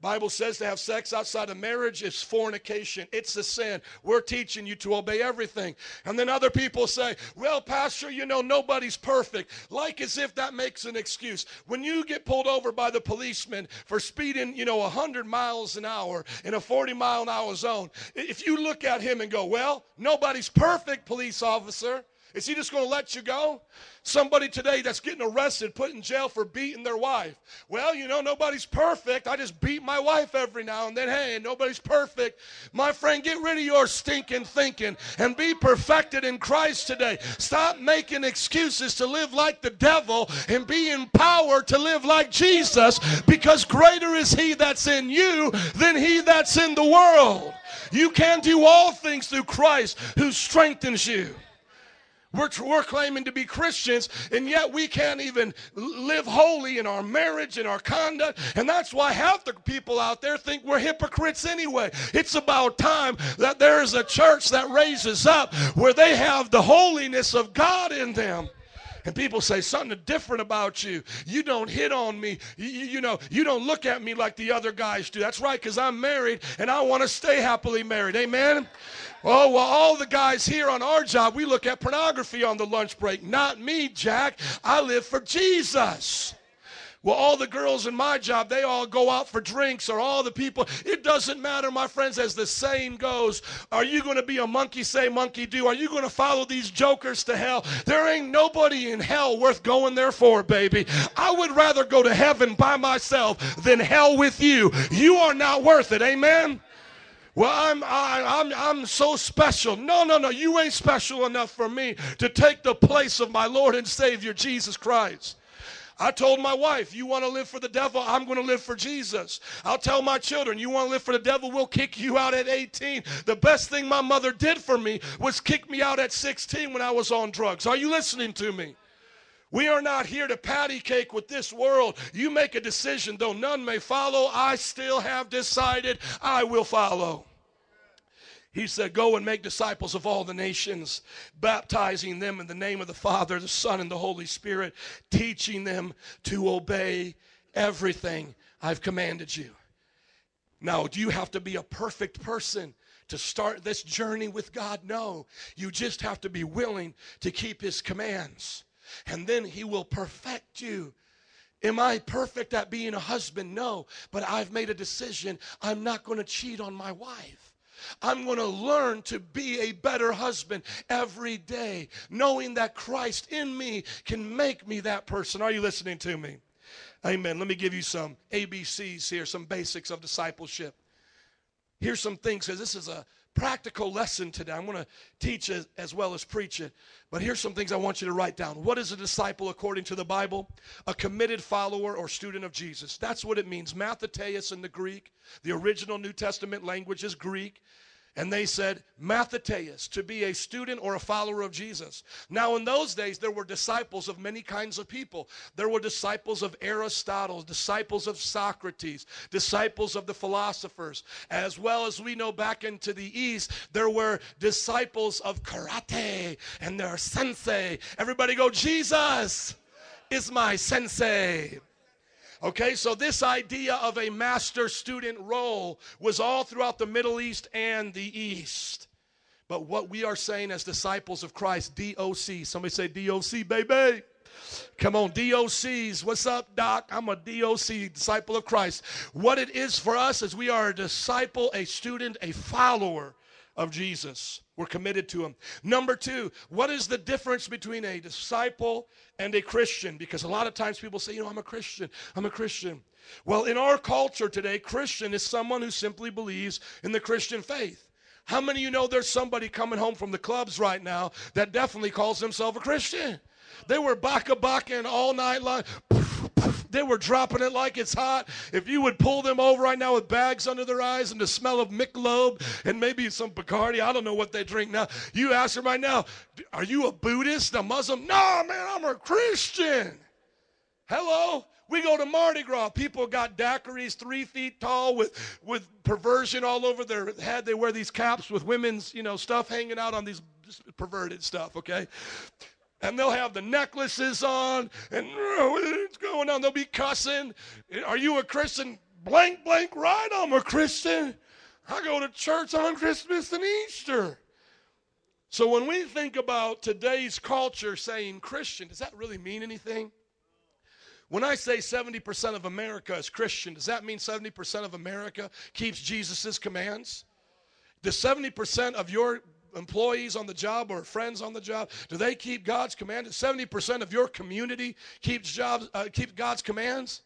Bible says to have sex outside of marriage is fornication. It's a sin. We're teaching you to obey everything. And then other people say, well, Pastor, you know, nobody's perfect. Like as if that makes an excuse. When you get pulled over by the policeman for speeding, you know, 100 miles an hour in a 40 mile an hour zone, if you look at him and go, well, nobody's perfect, police officer. Is he just going to let you go? Somebody today that's getting arrested, put in jail for beating their wife. Well, you know, nobody's perfect. I just beat my wife every now and then. Hey, nobody's perfect. My friend, get rid of your stinking thinking and be perfected in Christ today. Stop making excuses to live like the devil and be empowered to live like Jesus because greater is he that's in you than he that's in the world. You can do all things through Christ who strengthens you. We're, we're claiming to be Christians, and yet we can't even live holy in our marriage and our conduct. And that's why half the people out there think we're hypocrites anyway. It's about time that there is a church that raises up where they have the holiness of God in them. And people say something different about you. You don't hit on me. You, you, know, you don't look at me like the other guys do. That's right, because I'm married and I want to stay happily married. Amen? Oh, well, all the guys here on our job, we look at pornography on the lunch break. Not me, Jack. I live for Jesus. Well, all the girls in my job, they all go out for drinks, or all the people. It doesn't matter, my friends, as the saying goes. Are you going to be a monkey say, monkey do? Are you going to follow these jokers to hell? There ain't nobody in hell worth going there for, baby. I would rather go to heaven by myself than hell with you. You are not worth it. Amen? Well, I'm, I, I'm, I'm so special. No, no, no. You ain't special enough for me to take the place of my Lord and Savior, Jesus Christ. I told my wife, you want to live for the devil? I'm going to live for Jesus. I'll tell my children, you want to live for the devil? We'll kick you out at 18. The best thing my mother did for me was kick me out at 16 when I was on drugs. Are you listening to me? We are not here to patty cake with this world. You make a decision, though none may follow, I still have decided I will follow. He said, Go and make disciples of all the nations, baptizing them in the name of the Father, the Son, and the Holy Spirit, teaching them to obey everything I've commanded you. Now, do you have to be a perfect person to start this journey with God? No. You just have to be willing to keep His commands, and then He will perfect you. Am I perfect at being a husband? No. But I've made a decision. I'm not going to cheat on my wife. I'm going to learn to be a better husband every day, knowing that Christ in me can make me that person. Are you listening to me? Amen. Let me give you some ABCs here, some basics of discipleship. Here's some things, because this is a practical lesson today. I'm going to teach it as well as preach it. But here's some things I want you to write down. What is a disciple according to the Bible? A committed follower or student of Jesus. That's what it means. Matheteus in the Greek. The original New Testament language is Greek. And they said, Matheteus, to be a student or a follower of Jesus. Now, in those days, there were disciples of many kinds of people. There were disciples of Aristotle, disciples of Socrates, disciples of the philosophers, as well as we know back into the East, there were disciples of karate and their sensei. Everybody go, Jesus is my sensei. Okay, so this idea of a master student role was all throughout the Middle East and the East. But what we are saying as disciples of Christ, DOC, somebody say DOC, baby. Come on, DOCs. What's up, Doc? I'm a DOC, disciple of Christ. What it is for us is we are a disciple, a student, a follower of Jesus. We're committed to him. Number two, what is the difference between a disciple and a Christian? Because a lot of times people say, you know, I'm a Christian. I'm a Christian. Well, in our culture today, Christian is someone who simply believes in the Christian faith. How many of you know there's somebody coming home from the clubs right now that definitely calls himself a Christian? They were baka baka all night long. They were dropping it like it's hot. If you would pull them over right now with bags under their eyes and the smell of Michelob and maybe some Bacardi, I don't know what they drink now. You ask them right now, are you a Buddhist, a Muslim? No, man, I'm a Christian. Hello? We go to Mardi Gras. People got daiquiris three feet tall with, with perversion all over their head. They wear these caps with women's, you know, stuff hanging out on these perverted stuff, okay? And they'll have the necklaces on and oh, what's going on. They'll be cussing. Are you a christian? Blank blank right. I'm a christian. I go to church on christmas and easter. So when we think about today's culture saying christian does that really mean anything? When I say 70% of America is Christian, does that mean 70% of America keeps Jesus' commands? Does 70% of your employees on the job or friends on the job? Do they keep God's commands? 70% of your community keeps jobs, uh, keep God's commands?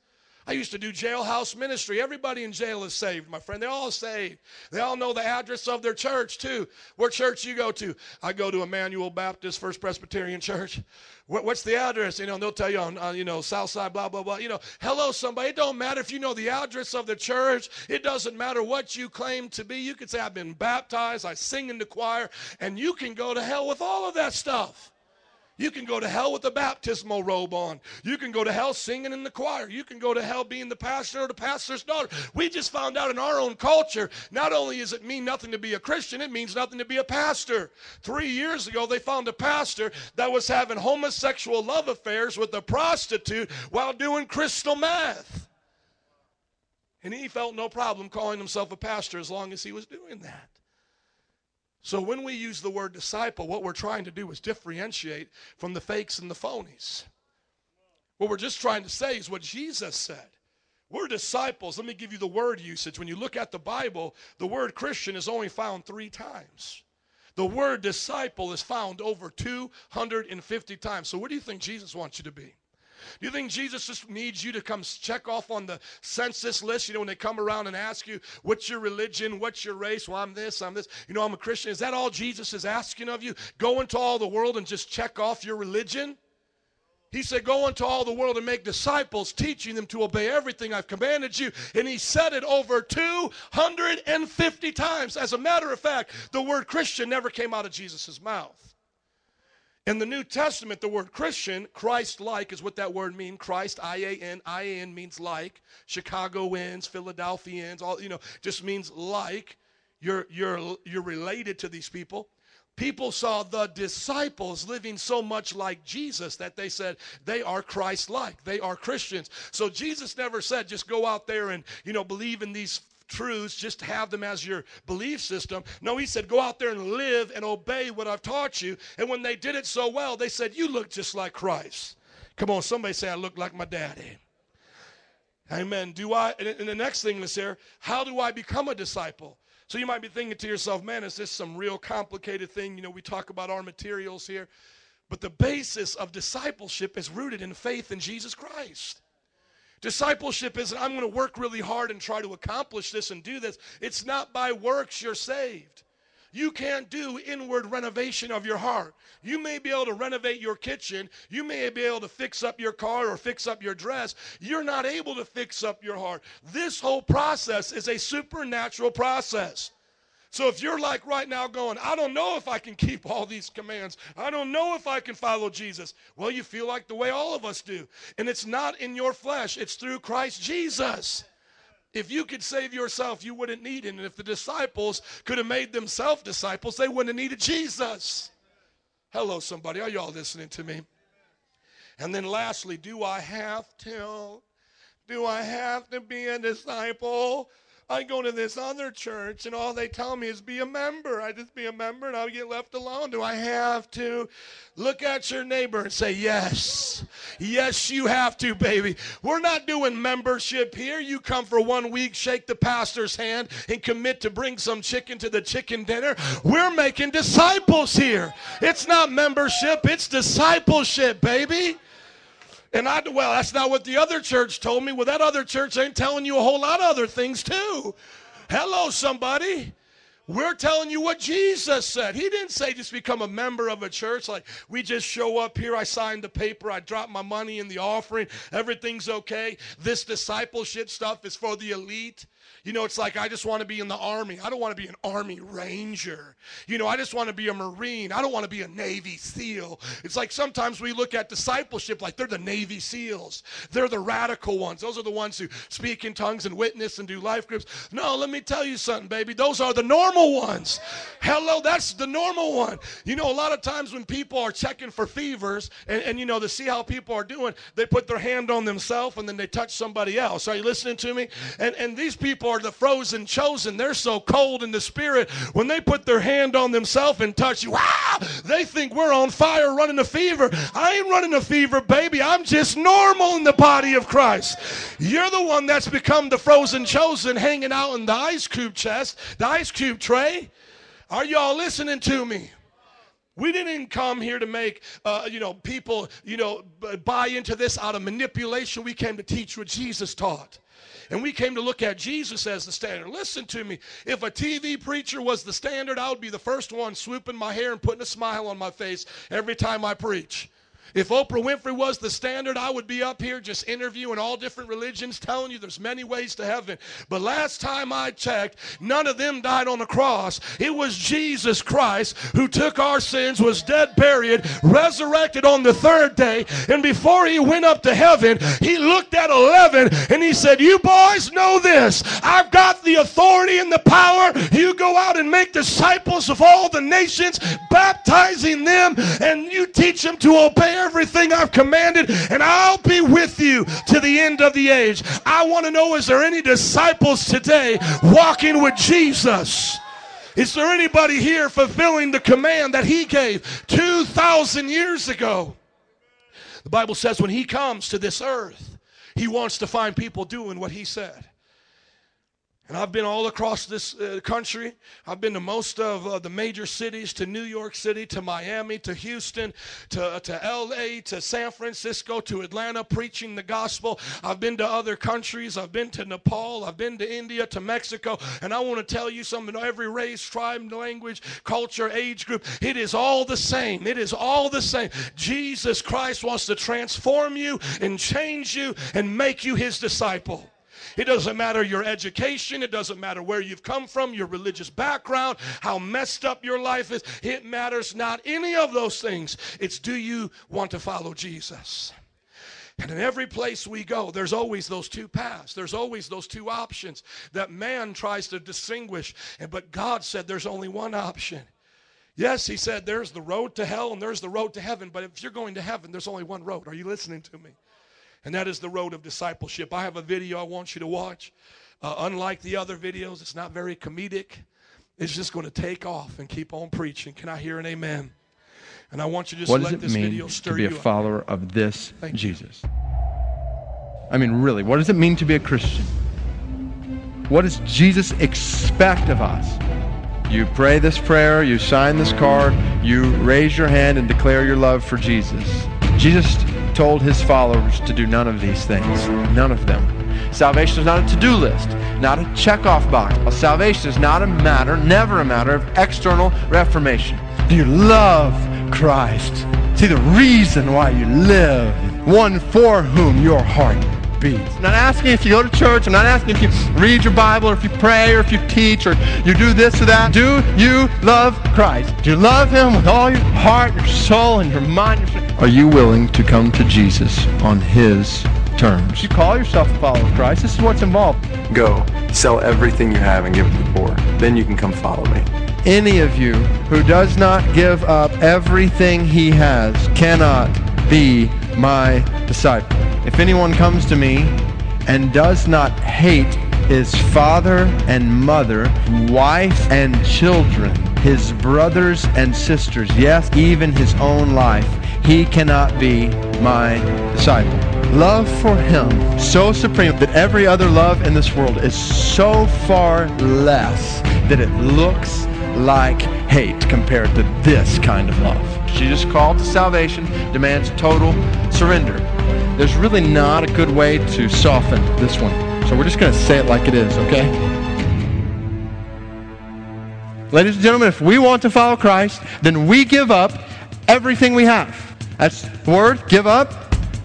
I used to do jailhouse ministry. Everybody in jail is saved, my friend. They're all saved. They all know the address of their church, too. What church you go to? I go to Emmanuel Baptist First Presbyterian Church. what's the address? You know, they'll tell you on, uh, you know, South Side, blah, blah, blah. You know, hello, somebody. It don't matter if you know the address of the church. It doesn't matter what you claim to be. You can say, I've been baptized. I sing in the choir. And you can go to hell with all of that stuff. You can go to hell with a baptismal robe on. You can go to hell singing in the choir. You can go to hell being the pastor or the pastor's daughter. We just found out in our own culture, not only does it mean nothing to be a Christian, it means nothing to be a pastor. Three years ago, they found a pastor that was having homosexual love affairs with a prostitute while doing crystal meth. And he felt no problem calling himself a pastor as long as he was doing that. So when we use the word disciple, what we're trying to do is differentiate from the fakes and the phonies. What we're just trying to say is what Jesus said. We're disciples. Let me give you the word usage. When you look at the Bible, the word Christian is only found three times. The word disciple is found over 250 times. So, what do you think Jesus wants you to be? Do you think Jesus just needs you to come check off on the census list? You know, when they come around and ask you, what's your religion? What's your race? Well, I'm this, I'm this. You know, I'm a Christian. Is that all Jesus is asking of you? Go into all the world and just check off your religion? He said, Go into all the world and make disciples, teaching them to obey everything I've commanded you. And he said it over 250 times. As a matter of fact, the word Christian never came out of Jesus' mouth. In the New Testament, the word Christian, Christ like, is what that word means. Christ, I A N, I A N means like. Chicagoans, Philadelphians, all, you know, just means like. You're, you're, you're related to these people. People saw the disciples living so much like Jesus that they said they are Christ like. They are Christians. So Jesus never said just go out there and, you know, believe in these truths, just have them as your belief system. No, he said, go out there and live and obey what I've taught you. And when they did it so well, they said, You look just like Christ. Come on, somebody say, I look like my daddy. Amen. Do I, and the next thing is here, how do I become a disciple? So you might be thinking to yourself, man, is this some real complicated thing? You know, we talk about our materials here. But the basis of discipleship is rooted in faith in Jesus Christ. Discipleship isn't, I'm going to work really hard and try to accomplish this and do this. It's not by works you're saved. You can't do inward renovation of your heart. You may be able to renovate your kitchen. You may be able to fix up your car or fix up your dress. You're not able to fix up your heart. This whole process is a supernatural process. So if you're like right now going, I don't know if I can keep all these commands, I don't know if I can follow Jesus, well, you feel like the way all of us do. And it's not in your flesh, it's through Christ Jesus. If you could save yourself, you wouldn't need it. And if the disciples could have made themselves disciples, they wouldn't have needed Jesus. Hello, somebody. Are y'all listening to me? And then lastly, do I have to? Do I have to be a disciple? I go to this other church and all they tell me is be a member. I just be a member and I'll get left alone. Do I have to? Look at your neighbor and say, Yes. Yes, you have to, baby. We're not doing membership here. You come for one week, shake the pastor's hand, and commit to bring some chicken to the chicken dinner. We're making disciples here. It's not membership, it's discipleship, baby. And I, well, that's not what the other church told me. Well, that other church ain't telling you a whole lot of other things, too. Hello, somebody. We're telling you what Jesus said. He didn't say just become a member of a church. Like, we just show up here, I sign the paper, I drop my money in the offering, everything's okay. This discipleship stuff is for the elite. You know, it's like I just want to be in the army. I don't want to be an army ranger. You know, I just want to be a marine. I don't want to be a Navy SEAL. It's like sometimes we look at discipleship like they're the Navy SEALs. They're the radical ones. Those are the ones who speak in tongues and witness and do life groups. No, let me tell you something, baby. Those are the normal ones. Hello, that's the normal one. You know, a lot of times when people are checking for fevers and, and you know, to see how people are doing, they put their hand on themselves and then they touch somebody else. Are you listening to me? And and these people the frozen chosen. They're so cold in the spirit. When they put their hand on themselves and touch you, ah, they think we're on fire running a fever. I ain't running a fever, baby. I'm just normal in the body of Christ. You're the one that's become the frozen chosen hanging out in the ice cube chest, the ice cube tray. Are y'all listening to me? We didn't come here to make, uh, you know, people, you know, buy into this out of manipulation. We came to teach what Jesus taught. And we came to look at Jesus as the standard. Listen to me. If a TV preacher was the standard, I would be the first one swooping my hair and putting a smile on my face every time I preach. If Oprah Winfrey was the standard, I would be up here just interviewing all different religions, telling you there's many ways to heaven. But last time I checked, none of them died on the cross. It was Jesus Christ who took our sins, was dead, buried, resurrected on the third day. And before he went up to heaven, he looked at 11 and he said, You boys know this. I've got the authority and the power. You go out and make disciples of all the nations, baptizing them, and you teach them to obey everything I've commanded, and I'll be with you to the end of the age. I want to know is there any disciples today walking with Jesus? Is there anybody here fulfilling the command that he gave 2,000 years ago? The Bible says when he comes to this earth, he wants to find people doing what he said. And I've been all across this uh, country. I've been to most of uh, the major cities, to New York City, to Miami, to Houston, to, to LA, to San Francisco, to Atlanta, preaching the gospel. I've been to other countries. I've been to Nepal. I've been to India, to Mexico. And I want to tell you something every race, tribe, language, culture, age group, it is all the same. It is all the same. Jesus Christ wants to transform you and change you and make you his disciple. It doesn't matter your education. It doesn't matter where you've come from, your religious background, how messed up your life is. It matters not any of those things. It's do you want to follow Jesus? And in every place we go, there's always those two paths. There's always those two options that man tries to distinguish. But God said there's only one option. Yes, he said there's the road to hell and there's the road to heaven, but if you're going to heaven, there's only one road. Are you listening to me? And that is the road of discipleship. I have a video I want you to watch. Uh, unlike the other videos, it's not very comedic. It's just going to take off and keep on preaching. Can I hear an amen? And I want you to just What does let it this video mean stir to be a you up. follower of this Thank you. Jesus? I mean, really, what does it mean to be a Christian? What does Jesus expect of us? You pray this prayer, you sign this card, you raise your hand and declare your love for Jesus. Jesus told his followers to do none of these things. None of them. Salvation is not a to do list, not a check-off box. Salvation is not a matter, never a matter of external reformation. Do you love Christ? See the reason why you live, one for whom your heart beats. I'm not asking if you go to church. I'm not asking if you read your Bible or if you pray or if you teach or you do this or that. Do you love Christ? Do you love Him with all your heart, your soul, and your mind? Your? Are you willing to come to Jesus on His terms? You call yourself a follower of Christ. This is what's involved. Go, sell everything you have and give it to the poor. Then you can come follow me. Any of you who does not give up everything he has cannot be my disciple. If anyone comes to me and does not hate his father and mother, wife and children, his brothers and sisters, yes, even his own life, he cannot be my disciple. Love for him so supreme that every other love in this world is so far less that it looks like hate compared to this kind of love. Jesus' call to salvation demands total surrender. There's really not a good way to soften this one. So we're just going to say it like it is, okay? Ladies and gentlemen, if we want to follow Christ, then we give up everything we have. That's the word, give up,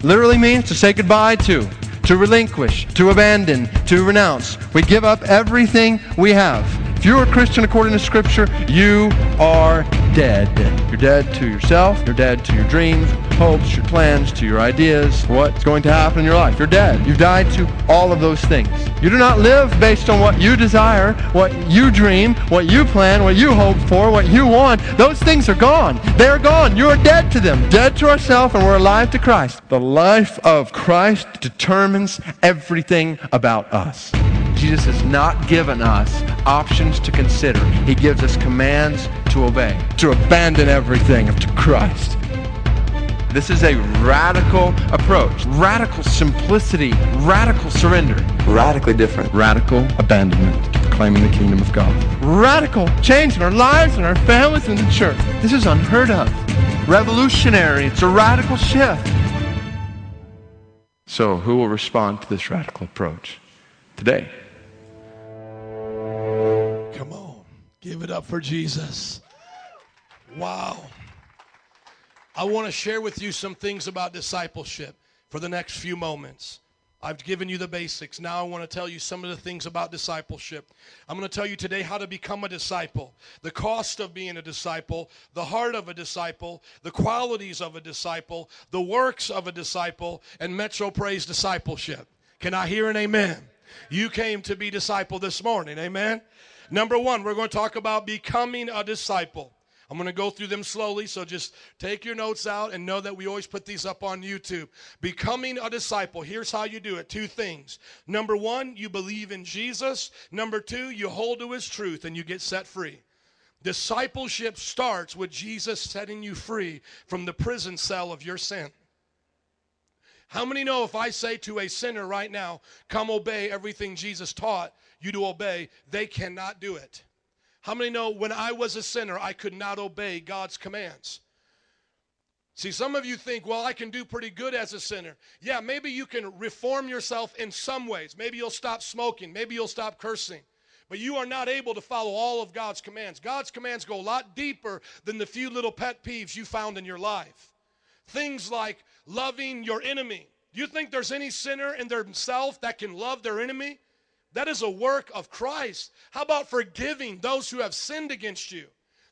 literally means to say goodbye to, to relinquish, to abandon, to renounce. We give up everything we have. If you're a Christian according to Scripture, you are dead. You're dead to yourself, you're dead to your dreams, hopes, your plans, to your ideas, what's going to happen in your life. You're dead. You've died to all of those things. You do not live based on what you desire, what you dream, what you plan, what you hope for, what you want. Those things are gone. They're gone. You are dead to them. Dead to ourselves, and we're alive to Christ. The life of Christ determines everything about us. Jesus has not given us options to consider. He gives us commands to obey, to abandon everything to Christ. This is a radical approach, radical simplicity, radical surrender, Radically different. radical abandonment claiming the kingdom of God. Radical change in our lives and our families and the church. This is unheard of. Revolutionary. It's a radical shift. So, who will respond to this radical approach today? Give it up for Jesus. Wow. I want to share with you some things about discipleship for the next few moments. I've given you the basics. Now I want to tell you some of the things about discipleship. I'm going to tell you today how to become a disciple, the cost of being a disciple, the heart of a disciple, the qualities of a disciple, the works of a disciple, and Metro Praise discipleship. Can I hear an amen? You came to be disciple this morning. Amen. Number one, we're going to talk about becoming a disciple. I'm going to go through them slowly, so just take your notes out and know that we always put these up on YouTube. Becoming a disciple, here's how you do it two things. Number one, you believe in Jesus. Number two, you hold to his truth and you get set free. Discipleship starts with Jesus setting you free from the prison cell of your sin. How many know if I say to a sinner right now, come obey everything Jesus taught you to obey, they cannot do it? How many know when I was a sinner, I could not obey God's commands? See, some of you think, well, I can do pretty good as a sinner. Yeah, maybe you can reform yourself in some ways. Maybe you'll stop smoking. Maybe you'll stop cursing. But you are not able to follow all of God's commands. God's commands go a lot deeper than the few little pet peeves you found in your life. Things like loving your enemy, Do you think there's any sinner in themselves that can love their enemy? That is a work of Christ. How about forgiving those who have sinned against you?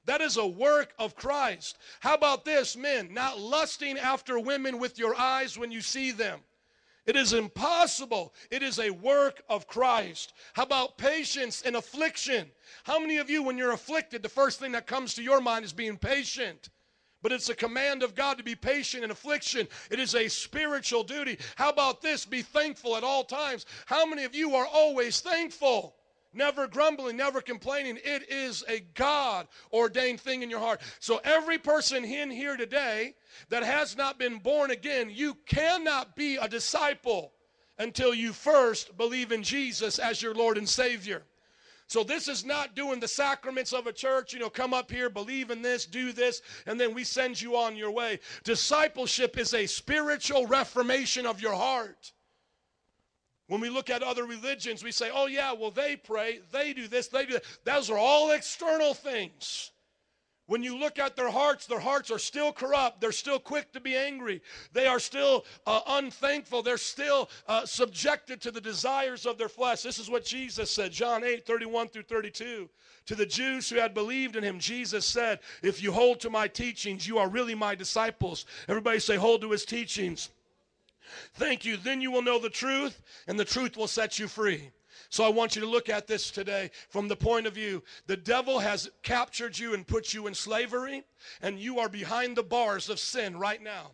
That is a work of Christ. How about this, men? Not lusting after women with your eyes when you see them. It is impossible. It is a work of Christ. How about patience and affliction? How many of you, when you're afflicted, the first thing that comes to your mind is being patient? But it's a command of God to be patient in affliction. It is a spiritual duty. How about this? Be thankful at all times. How many of you are always thankful? Never grumbling, never complaining. It is a God ordained thing in your heart. So, every person in here today that has not been born again, you cannot be a disciple until you first believe in Jesus as your Lord and Savior. So this is not doing the sacraments of a church, you know, come up here, believe in this, do this, and then we send you on your way. Discipleship is a spiritual reformation of your heart. When we look at other religions, we say, oh, yeah, well, they pray, they do this, they do that. Those are all external things. When you look at their hearts, their hearts are still corrupt. They're still quick to be angry. They are still uh, unthankful. They're still uh, subjected to the desires of their flesh. This is what Jesus said, John 8, 31 through 32. To the Jews who had believed in him, Jesus said, If you hold to my teachings, you are really my disciples. Everybody say, Hold to his teachings. Thank you. Then you will know the truth, and the truth will set you free. So I want you to look at this today from the point of view the devil has captured you and put you in slavery, and you are behind the bars of sin right now.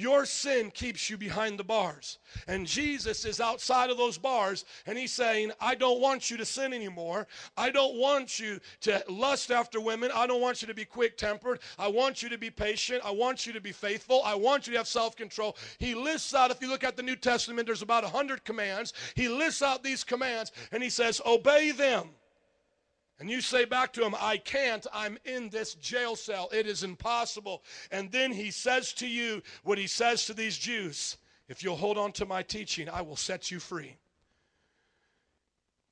Your sin keeps you behind the bars. And Jesus is outside of those bars and he's saying, I don't want you to sin anymore. I don't want you to lust after women. I don't want you to be quick tempered. I want you to be patient. I want you to be faithful. I want you to have self control. He lists out, if you look at the New Testament, there's about 100 commands. He lists out these commands and he says, Obey them. And you say back to him, I can't. I'm in this jail cell. It is impossible. And then he says to you what he says to these Jews If you'll hold on to my teaching, I will set you free.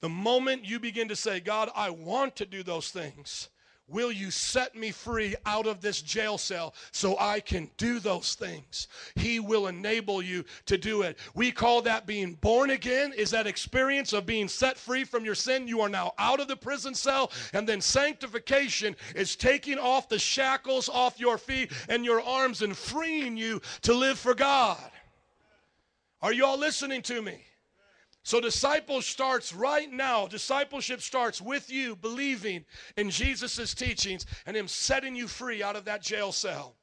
The moment you begin to say, God, I want to do those things, Will you set me free out of this jail cell so I can do those things? He will enable you to do it. We call that being born again, is that experience of being set free from your sin. You are now out of the prison cell. And then sanctification is taking off the shackles off your feet and your arms and freeing you to live for God. Are you all listening to me? So, disciple starts right now. Discipleship starts with you believing in Jesus' teachings and Him setting you free out of that jail cell.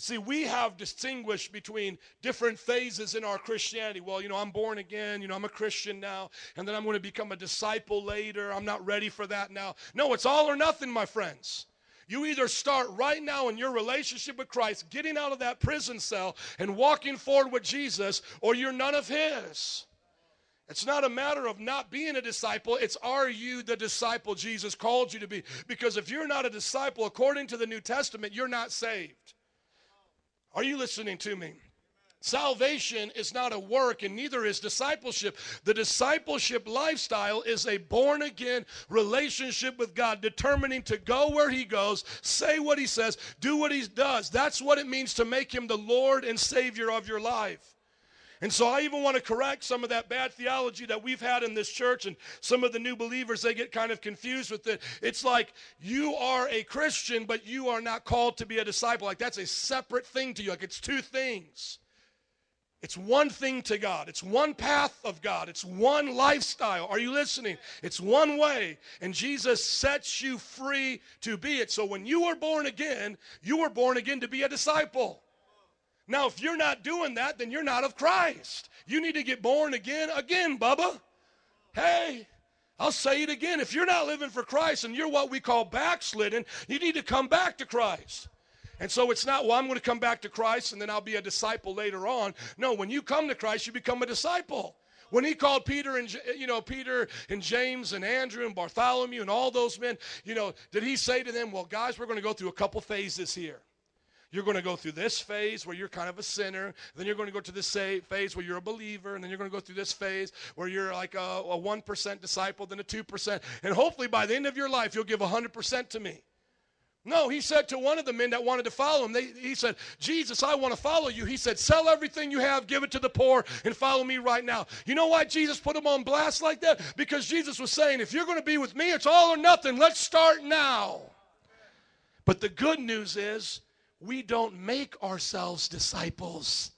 See, we have distinguished between different phases in our Christianity. Well, you know, I'm born again, you know, I'm a Christian now, and then I'm going to become a disciple later. I'm not ready for that now. No, it's all or nothing, my friends. You either start right now in your relationship with Christ, getting out of that prison cell and walking forward with Jesus, or you're none of His. It's not a matter of not being a disciple. It's are you the disciple Jesus called you to be? Because if you're not a disciple, according to the New Testament, you're not saved. Are you listening to me? Salvation is not a work, and neither is discipleship. The discipleship lifestyle is a born again relationship with God, determining to go where He goes, say what He says, do what He does. That's what it means to make Him the Lord and Savior of your life. And so I even want to correct some of that bad theology that we've had in this church and some of the new believers, they get kind of confused with it. It's like you are a Christian, but you are not called to be a disciple. Like that's a separate thing to you. Like it's two things. It's one thing to God. It's one path of God. It's one lifestyle. Are you listening? It's one way. And Jesus sets you free to be it. So when you were born again, you were born again to be a disciple. Now, if you're not doing that, then you're not of Christ. You need to get born again, again, Bubba. Hey, I'll say it again. If you're not living for Christ and you're what we call backslidden, you need to come back to Christ. And so it's not, well, I'm going to come back to Christ and then I'll be a disciple later on. No, when you come to Christ, you become a disciple. When he called Peter and you know Peter and James and Andrew and Bartholomew and all those men, you know, did he say to them, "Well, guys, we're going to go through a couple phases here. You're going to go through this phase where you're kind of a sinner. Then you're going to go to this phase where you're a believer. And then you're going to go through this phase where you're like a, a 1% disciple, then a 2%. And hopefully by the end of your life, you'll give 100% to me. No, he said to one of the men that wanted to follow him, they, he said, Jesus, I want to follow you. He said, Sell everything you have, give it to the poor, and follow me right now. You know why Jesus put him on blast like that? Because Jesus was saying, If you're going to be with me, it's all or nothing. Let's start now. But the good news is, we don't make ourselves disciples.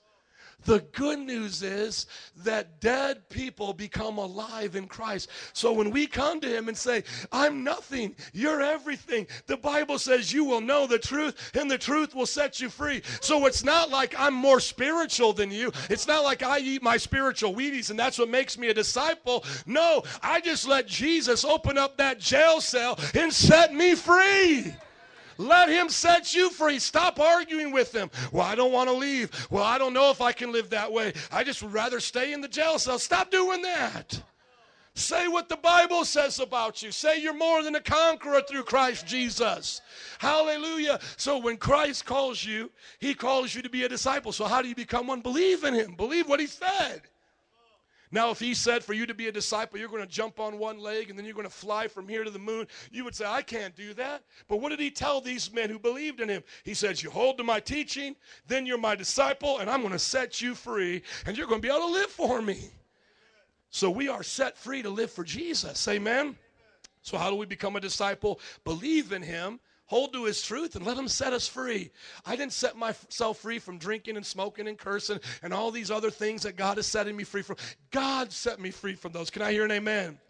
The good news is that dead people become alive in Christ. So when we come to Him and say, I'm nothing, you're everything, the Bible says you will know the truth and the truth will set you free. So it's not like I'm more spiritual than you. It's not like I eat my spiritual Wheaties and that's what makes me a disciple. No, I just let Jesus open up that jail cell and set me free. Let him set you free. Stop arguing with him. Well, I don't want to leave. Well, I don't know if I can live that way. I just would rather stay in the jail cell. Stop doing that. Say what the Bible says about you. Say you're more than a conqueror through Christ Jesus. Hallelujah. So when Christ calls you, he calls you to be a disciple. So how do you become one? Believe in him. Believe what he said. Now, if he said for you to be a disciple, you're going to jump on one leg and then you're going to fly from here to the moon, you would say, I can't do that. But what did he tell these men who believed in him? He says, You hold to my teaching, then you're my disciple, and I'm going to set you free, and you're going to be able to live for me. So we are set free to live for Jesus. Amen. So, how do we become a disciple? Believe in him hold to his truth and let him set us free. I didn't set myself free from drinking and smoking and cursing and all these other things that God is setting me free from. God set me free from those. Can I hear an amen?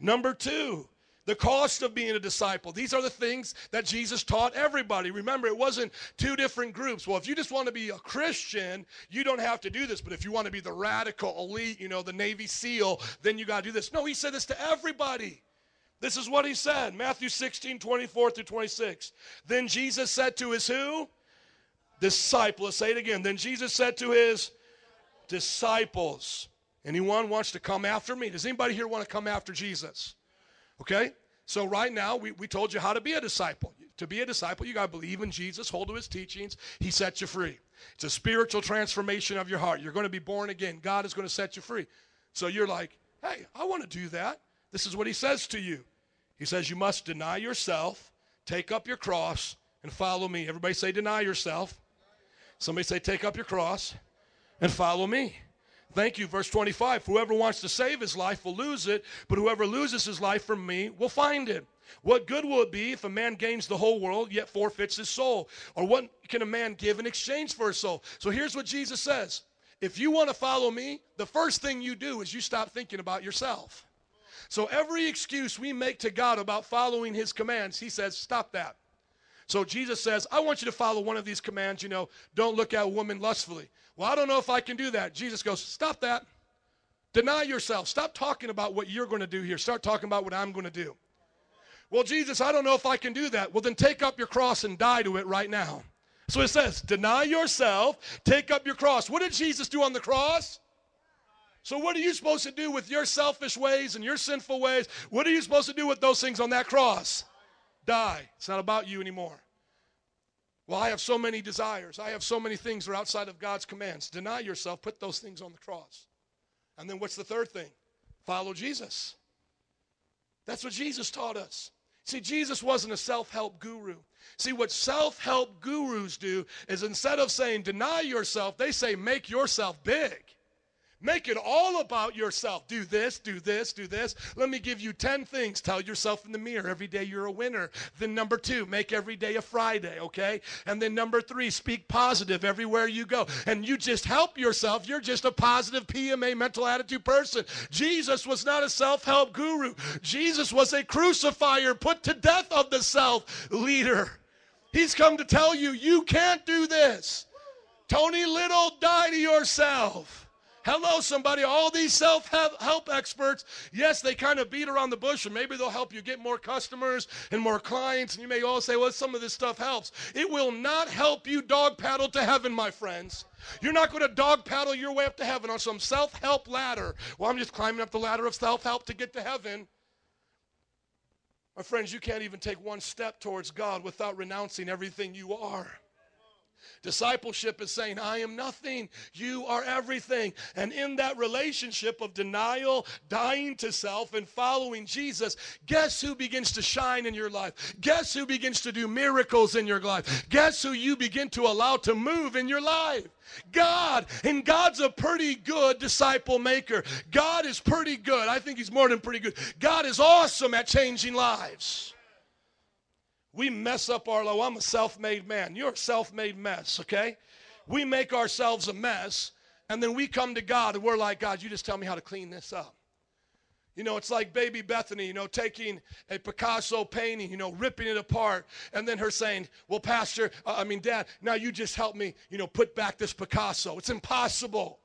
Number two, the cost of being a disciple. These are the things that Jesus taught everybody. Remember, it wasn't two different groups. Well, if you just want to be a Christian, you don't have to do this. But if you want to be the radical elite, you know, the Navy SEAL, then you got to do this. No, he said this to everybody. This is what he said Matthew 16, 24 through 26. Then Jesus said to his who? Disciples. Say it again. Then Jesus said to his disciples. Anyone wants to come after me? Does anybody here want to come after Jesus? Okay? So, right now, we, we told you how to be a disciple. To be a disciple, you got to believe in Jesus, hold to his teachings. He sets you free. It's a spiritual transformation of your heart. You're going to be born again. God is going to set you free. So, you're like, hey, I want to do that. This is what he says to you. He says, You must deny yourself, take up your cross, and follow me. Everybody say, Deny yourself. Somebody say, Take up your cross and follow me. Thank you. Verse 25 Whoever wants to save his life will lose it, but whoever loses his life from me will find it. What good will it be if a man gains the whole world yet forfeits his soul? Or what can a man give in exchange for his soul? So here's what Jesus says If you want to follow me, the first thing you do is you stop thinking about yourself. So every excuse we make to God about following his commands, he says, stop that. So Jesus says, I want you to follow one of these commands, you know, don't look at a woman lustfully. Well, I don't know if I can do that. Jesus goes, stop that. Deny yourself. Stop talking about what you're going to do here. Start talking about what I'm going to do. Well, Jesus, I don't know if I can do that. Well, then take up your cross and die to it right now. So it says, deny yourself, take up your cross. What did Jesus do on the cross? So, what are you supposed to do with your selfish ways and your sinful ways? What are you supposed to do with those things on that cross? Die. It's not about you anymore. Well, I have so many desires. I have so many things that are outside of God's commands. Deny yourself, put those things on the cross. And then what's the third thing? Follow Jesus. That's what Jesus taught us. See, Jesus wasn't a self help guru. See, what self help gurus do is instead of saying deny yourself, they say make yourself big. Make it all about yourself. Do this, do this, do this. Let me give you 10 things. Tell yourself in the mirror every day you're a winner. Then, number two, make every day a Friday, okay? And then, number three, speak positive everywhere you go. And you just help yourself. You're just a positive PMA mental attitude person. Jesus was not a self help guru, Jesus was a crucifier, put to death of the self leader. He's come to tell you, you can't do this. Tony Little, die to yourself. Hello, somebody. All these self help experts, yes, they kind of beat around the bush and maybe they'll help you get more customers and more clients. And you may all say, well, some of this stuff helps. It will not help you dog paddle to heaven, my friends. You're not going to dog paddle your way up to heaven on some self help ladder. Well, I'm just climbing up the ladder of self help to get to heaven. My friends, you can't even take one step towards God without renouncing everything you are. Discipleship is saying, I am nothing, you are everything. And in that relationship of denial, dying to self, and following Jesus, guess who begins to shine in your life? Guess who begins to do miracles in your life? Guess who you begin to allow to move in your life? God. And God's a pretty good disciple maker. God is pretty good. I think He's more than pretty good. God is awesome at changing lives. We mess up our life. I'm a self made man. You're a self made mess, okay? We make ourselves a mess, and then we come to God and we're like, God, you just tell me how to clean this up. You know, it's like baby Bethany, you know, taking a Picasso painting, you know, ripping it apart, and then her saying, Well, Pastor, uh, I mean, Dad, now you just help me, you know, put back this Picasso. It's impossible.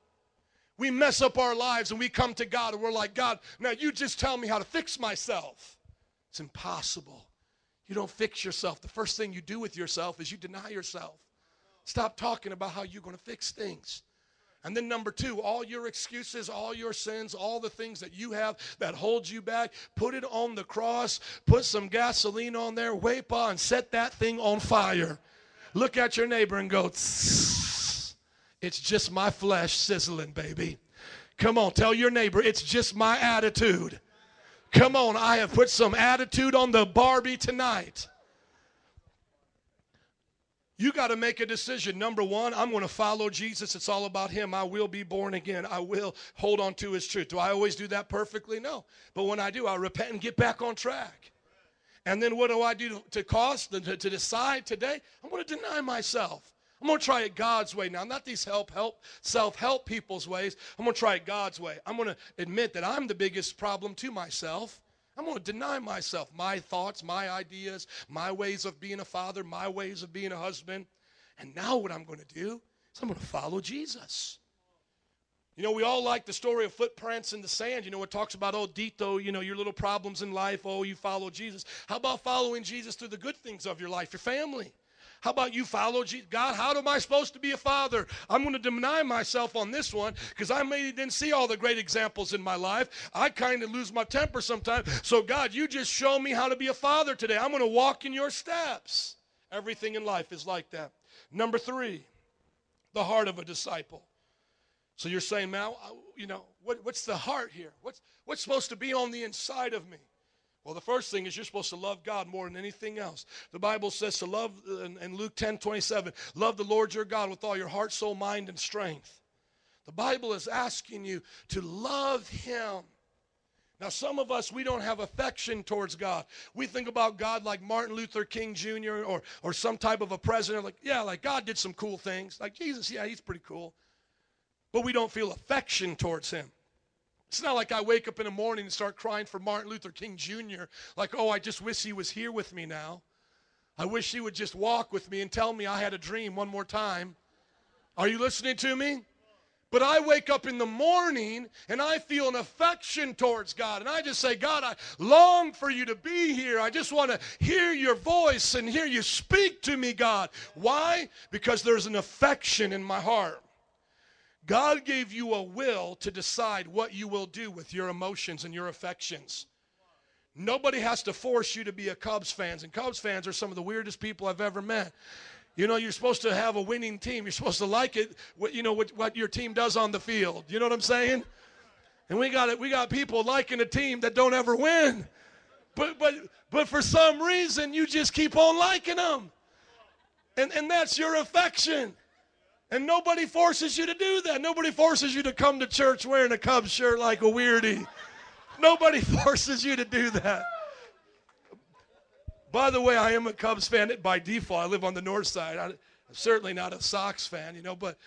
We mess up our lives and we come to God and we're like, God, now you just tell me how to fix myself. It's impossible. You don't fix yourself. The first thing you do with yourself is you deny yourself. Stop talking about how you're going to fix things. And then, number two, all your excuses, all your sins, all the things that you have that hold you back, put it on the cross, put some gasoline on there, wipe on, set that thing on fire. Look at your neighbor and go, "Tss. it's just my flesh sizzling, baby. Come on, tell your neighbor, it's just my attitude. Come on, I have put some attitude on the Barbie tonight. You got to make a decision. Number one, I'm going to follow Jesus. It's all about Him. I will be born again. I will hold on to His truth. Do I always do that perfectly? No. But when I do, I repent and get back on track. And then what do I do to, cost, to, to decide today? I'm going to deny myself. I'm going to try it God's way now, not these help, help, self help people's ways. I'm going to try it God's way. I'm going to admit that I'm the biggest problem to myself. I'm going to deny myself, my thoughts, my ideas, my ways of being a father, my ways of being a husband. And now what I'm going to do is I'm going to follow Jesus. You know, we all like the story of footprints in the sand. You know, it talks about, oh, Dito, you know, your little problems in life. Oh, you follow Jesus. How about following Jesus through the good things of your life, your family? How about you follow Jesus? God, how am I supposed to be a father? I'm going to deny myself on this one because I maybe didn't see all the great examples in my life. I kind of lose my temper sometimes. So, God, you just show me how to be a father today. I'm going to walk in your steps. Everything in life is like that. Number three, the heart of a disciple. So you're saying, man, you know, what, what's the heart here? What's, what's supposed to be on the inside of me? Well, the first thing is you're supposed to love God more than anything else. The Bible says to love, in Luke 10 27, love the Lord your God with all your heart, soul, mind, and strength. The Bible is asking you to love Him. Now, some of us, we don't have affection towards God. We think about God like Martin Luther King Jr. or, or some type of a president. Like, yeah, like God did some cool things. Like Jesus, yeah, he's pretty cool. But we don't feel affection towards Him. It's not like I wake up in the morning and start crying for Martin Luther King Jr., like, oh, I just wish he was here with me now. I wish he would just walk with me and tell me I had a dream one more time. Are you listening to me? But I wake up in the morning and I feel an affection towards God. And I just say, God, I long for you to be here. I just want to hear your voice and hear you speak to me, God. Why? Because there's an affection in my heart. God gave you a will to decide what you will do with your emotions and your affections. Nobody has to force you to be a Cubs fan, and Cubs fans are some of the weirdest people I've ever met. You know, you're supposed to have a winning team. You're supposed to like it, what, you know, what, what your team does on the field. You know what I'm saying? And we got it. We got people liking a team that don't ever win, but but but for some reason you just keep on liking them, and and that's your affection. And nobody forces you to do that. Nobody forces you to come to church wearing a Cubs shirt like a weirdie. Nobody forces you to do that. By the way, I am a Cubs fan by default. I live on the north side. I'm certainly not a Sox fan, you know, but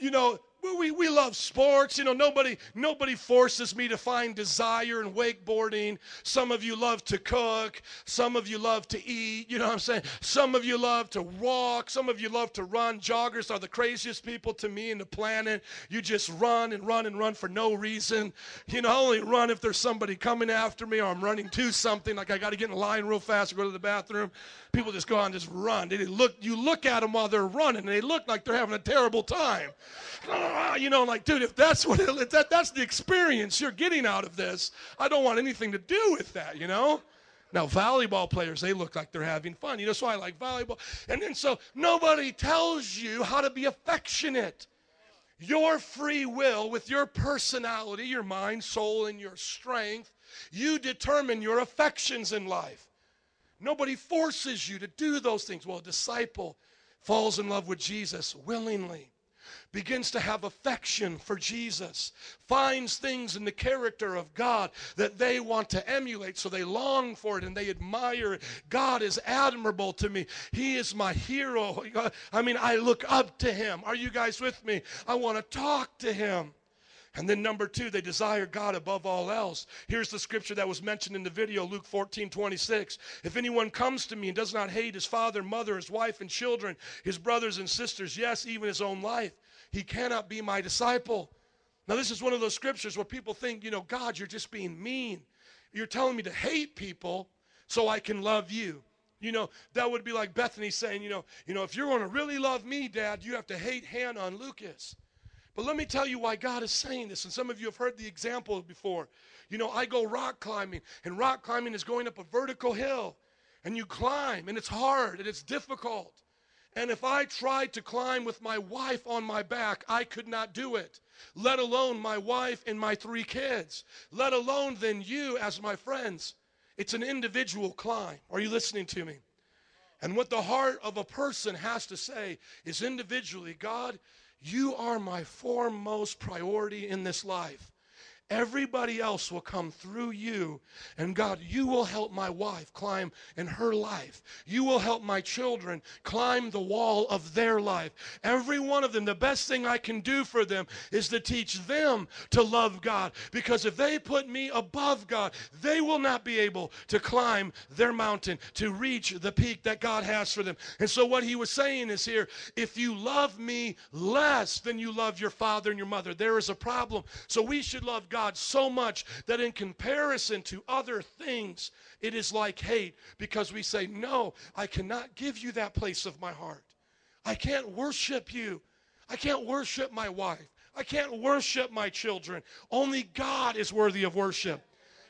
you know, we, we love sports. You know, nobody, nobody forces me to find desire in wakeboarding. Some of you love to cook. Some of you love to eat. You know what I'm saying? Some of you love to walk. Some of you love to run. Joggers are the craziest people to me in the planet. You just run and run and run for no reason. You know, I only run if there's somebody coming after me or I'm running to something. Like I got to get in line real fast or go to the bathroom. People just go on, just run. They look, you look at them while they're running and they look like they're having a terrible time. Ah, you know, like, dude, if that's what it, if that, that's the experience you're getting out of this, I don't want anything to do with that, you know? Now, volleyball players, they look like they're having fun. You know, so I like volleyball. And then so nobody tells you how to be affectionate. Your free will, with your personality, your mind, soul, and your strength, you determine your affections in life. Nobody forces you to do those things. Well, a disciple falls in love with Jesus willingly begins to have affection for Jesus, finds things in the character of God that they want to emulate, so they long for it and they admire it. God is admirable to me. He is my hero. I mean, I look up to him. Are you guys with me? I want to talk to him. And then number two, they desire God above all else. Here's the scripture that was mentioned in the video, Luke 14, 26. If anyone comes to me and does not hate his father, mother, his wife, and children, his brothers and sisters, yes, even his own life, he cannot be my disciple. Now, this is one of those scriptures where people think, you know, God, you're just being mean. You're telling me to hate people so I can love you. You know, that would be like Bethany saying, you know, you know, if you're going to really love me, Dad, you have to hate Hannah and Lucas. But let me tell you why God is saying this. And some of you have heard the example before. You know, I go rock climbing, and rock climbing is going up a vertical hill. And you climb, and it's hard, and it's difficult. And if I tried to climb with my wife on my back, I could not do it, let alone my wife and my three kids, let alone then you as my friends. It's an individual climb. Are you listening to me? And what the heart of a person has to say is individually, God, you are my foremost priority in this life. Everybody else will come through you. And God, you will help my wife climb in her life. You will help my children climb the wall of their life. Every one of them, the best thing I can do for them is to teach them to love God. Because if they put me above God, they will not be able to climb their mountain, to reach the peak that God has for them. And so what he was saying is here, if you love me less than you love your father and your mother, there is a problem. So we should love God God so much that in comparison to other things, it is like hate because we say, No, I cannot give you that place of my heart. I can't worship you. I can't worship my wife. I can't worship my children. Only God is worthy of worship.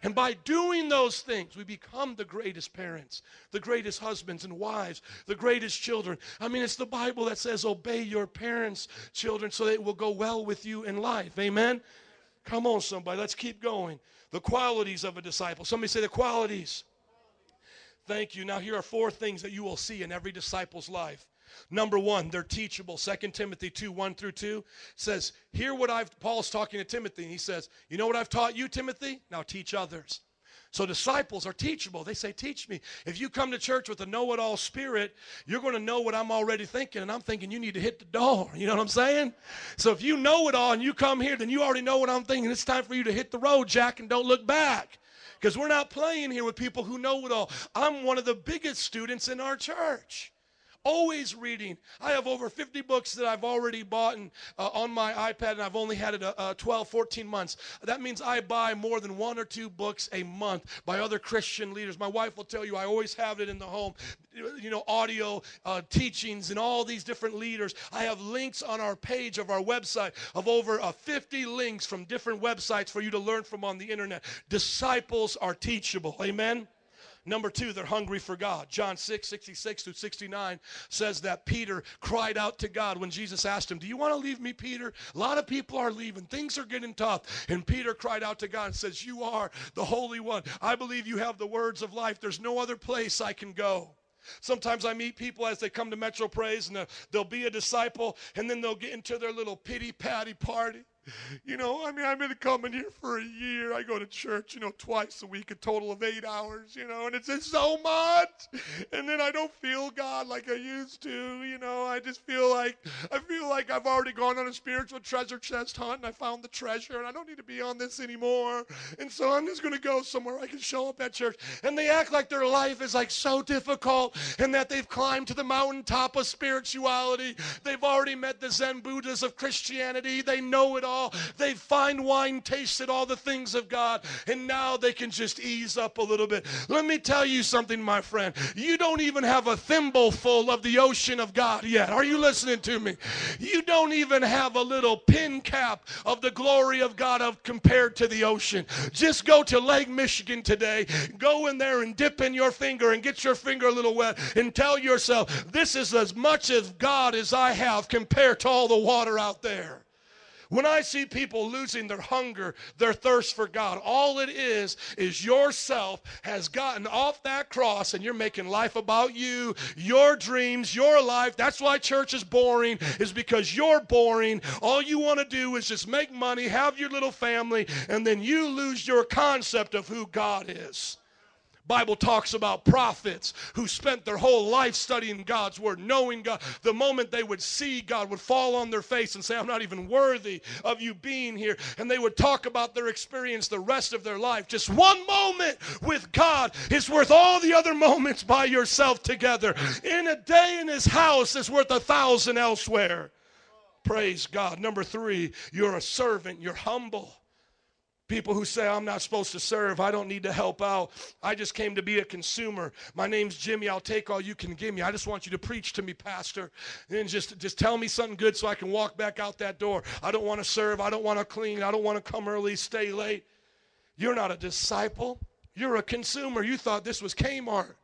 And by doing those things, we become the greatest parents, the greatest husbands and wives, the greatest children. I mean, it's the Bible that says, Obey your parents, children, so that it will go well with you in life. Amen? Come on, somebody. Let's keep going. The qualities of a disciple. Somebody say the qualities. Thank you. Now, here are four things that you will see in every disciple's life. Number one, they're teachable. 2 Timothy 2 1 through 2 says, Hear what I've, Paul's talking to Timothy, and he says, You know what I've taught you, Timothy? Now teach others. So disciples are teachable. They say, Teach me. If you come to church with a know it all spirit, you're going to know what I'm already thinking, and I'm thinking you need to hit the door. You know what I'm saying? So if you know it all and you come here, then you already know what I'm thinking. It's time for you to hit the road, Jack, and don't look back. Because we're not playing here with people who know it all. I'm one of the biggest students in our church always reading. I have over 50 books that I've already bought and, uh, on my iPad, and I've only had it uh, uh, 12, 14 months. That means I buy more than one or two books a month by other Christian leaders. My wife will tell you I always have it in the home, you know, audio uh, teachings and all these different leaders. I have links on our page of our website of over uh, 50 links from different websites for you to learn from on the internet. Disciples are teachable. Amen. Number two, they're hungry for God. John 6, 66 through 69 says that Peter cried out to God when Jesus asked him, Do you want to leave me, Peter? A lot of people are leaving. Things are getting tough. And Peter cried out to God and says, You are the Holy One. I believe you have the words of life. There's no other place I can go. Sometimes I meet people as they come to Metro Praise and uh, they'll be a disciple and then they'll get into their little pity patty party. You know, I mean, I've been coming here for a year. I go to church, you know, twice a week, a total of eight hours, you know, and it's just so much. And then I don't feel God like I used to, you know. I just feel like I feel like I've already gone on a spiritual treasure chest hunt and I found the treasure and I don't need to be on this anymore. And so I'm just gonna go somewhere I can show up at church. And they act like their life is like so difficult and that they've climbed to the mountaintop of spirituality. They've already met the Zen Buddhas of Christianity. They know it all all. They fine wine tasted all the things of God, and now they can just ease up a little bit. Let me tell you something, my friend. You don't even have a thimble full of the ocean of God yet. Are you listening to me? You don't even have a little pin cap of the glory of God of compared to the ocean. Just go to Lake Michigan today. Go in there and dip in your finger and get your finger a little wet and tell yourself, this is as much of God as I have compared to all the water out there. When I see people losing their hunger, their thirst for God, all it is is yourself has gotten off that cross and you're making life about you, your dreams, your life. That's why church is boring, is because you're boring. All you want to do is just make money, have your little family, and then you lose your concept of who God is. Bible talks about prophets who spent their whole life studying God's word, knowing God. The moment they would see God would fall on their face and say, I'm not even worthy of you being here. And they would talk about their experience the rest of their life. Just one moment with God is worth all the other moments by yourself together. In a day in his house is worth a thousand elsewhere. Praise God. Number three, you're a servant, you're humble. People who say, I'm not supposed to serve, I don't need to help out. I just came to be a consumer. My name's Jimmy, I'll take all you can give me. I just want you to preach to me, Pastor. And just, just tell me something good so I can walk back out that door. I don't want to serve, I don't want to clean, I don't want to come early, stay late. You're not a disciple, you're a consumer. You thought this was Kmart.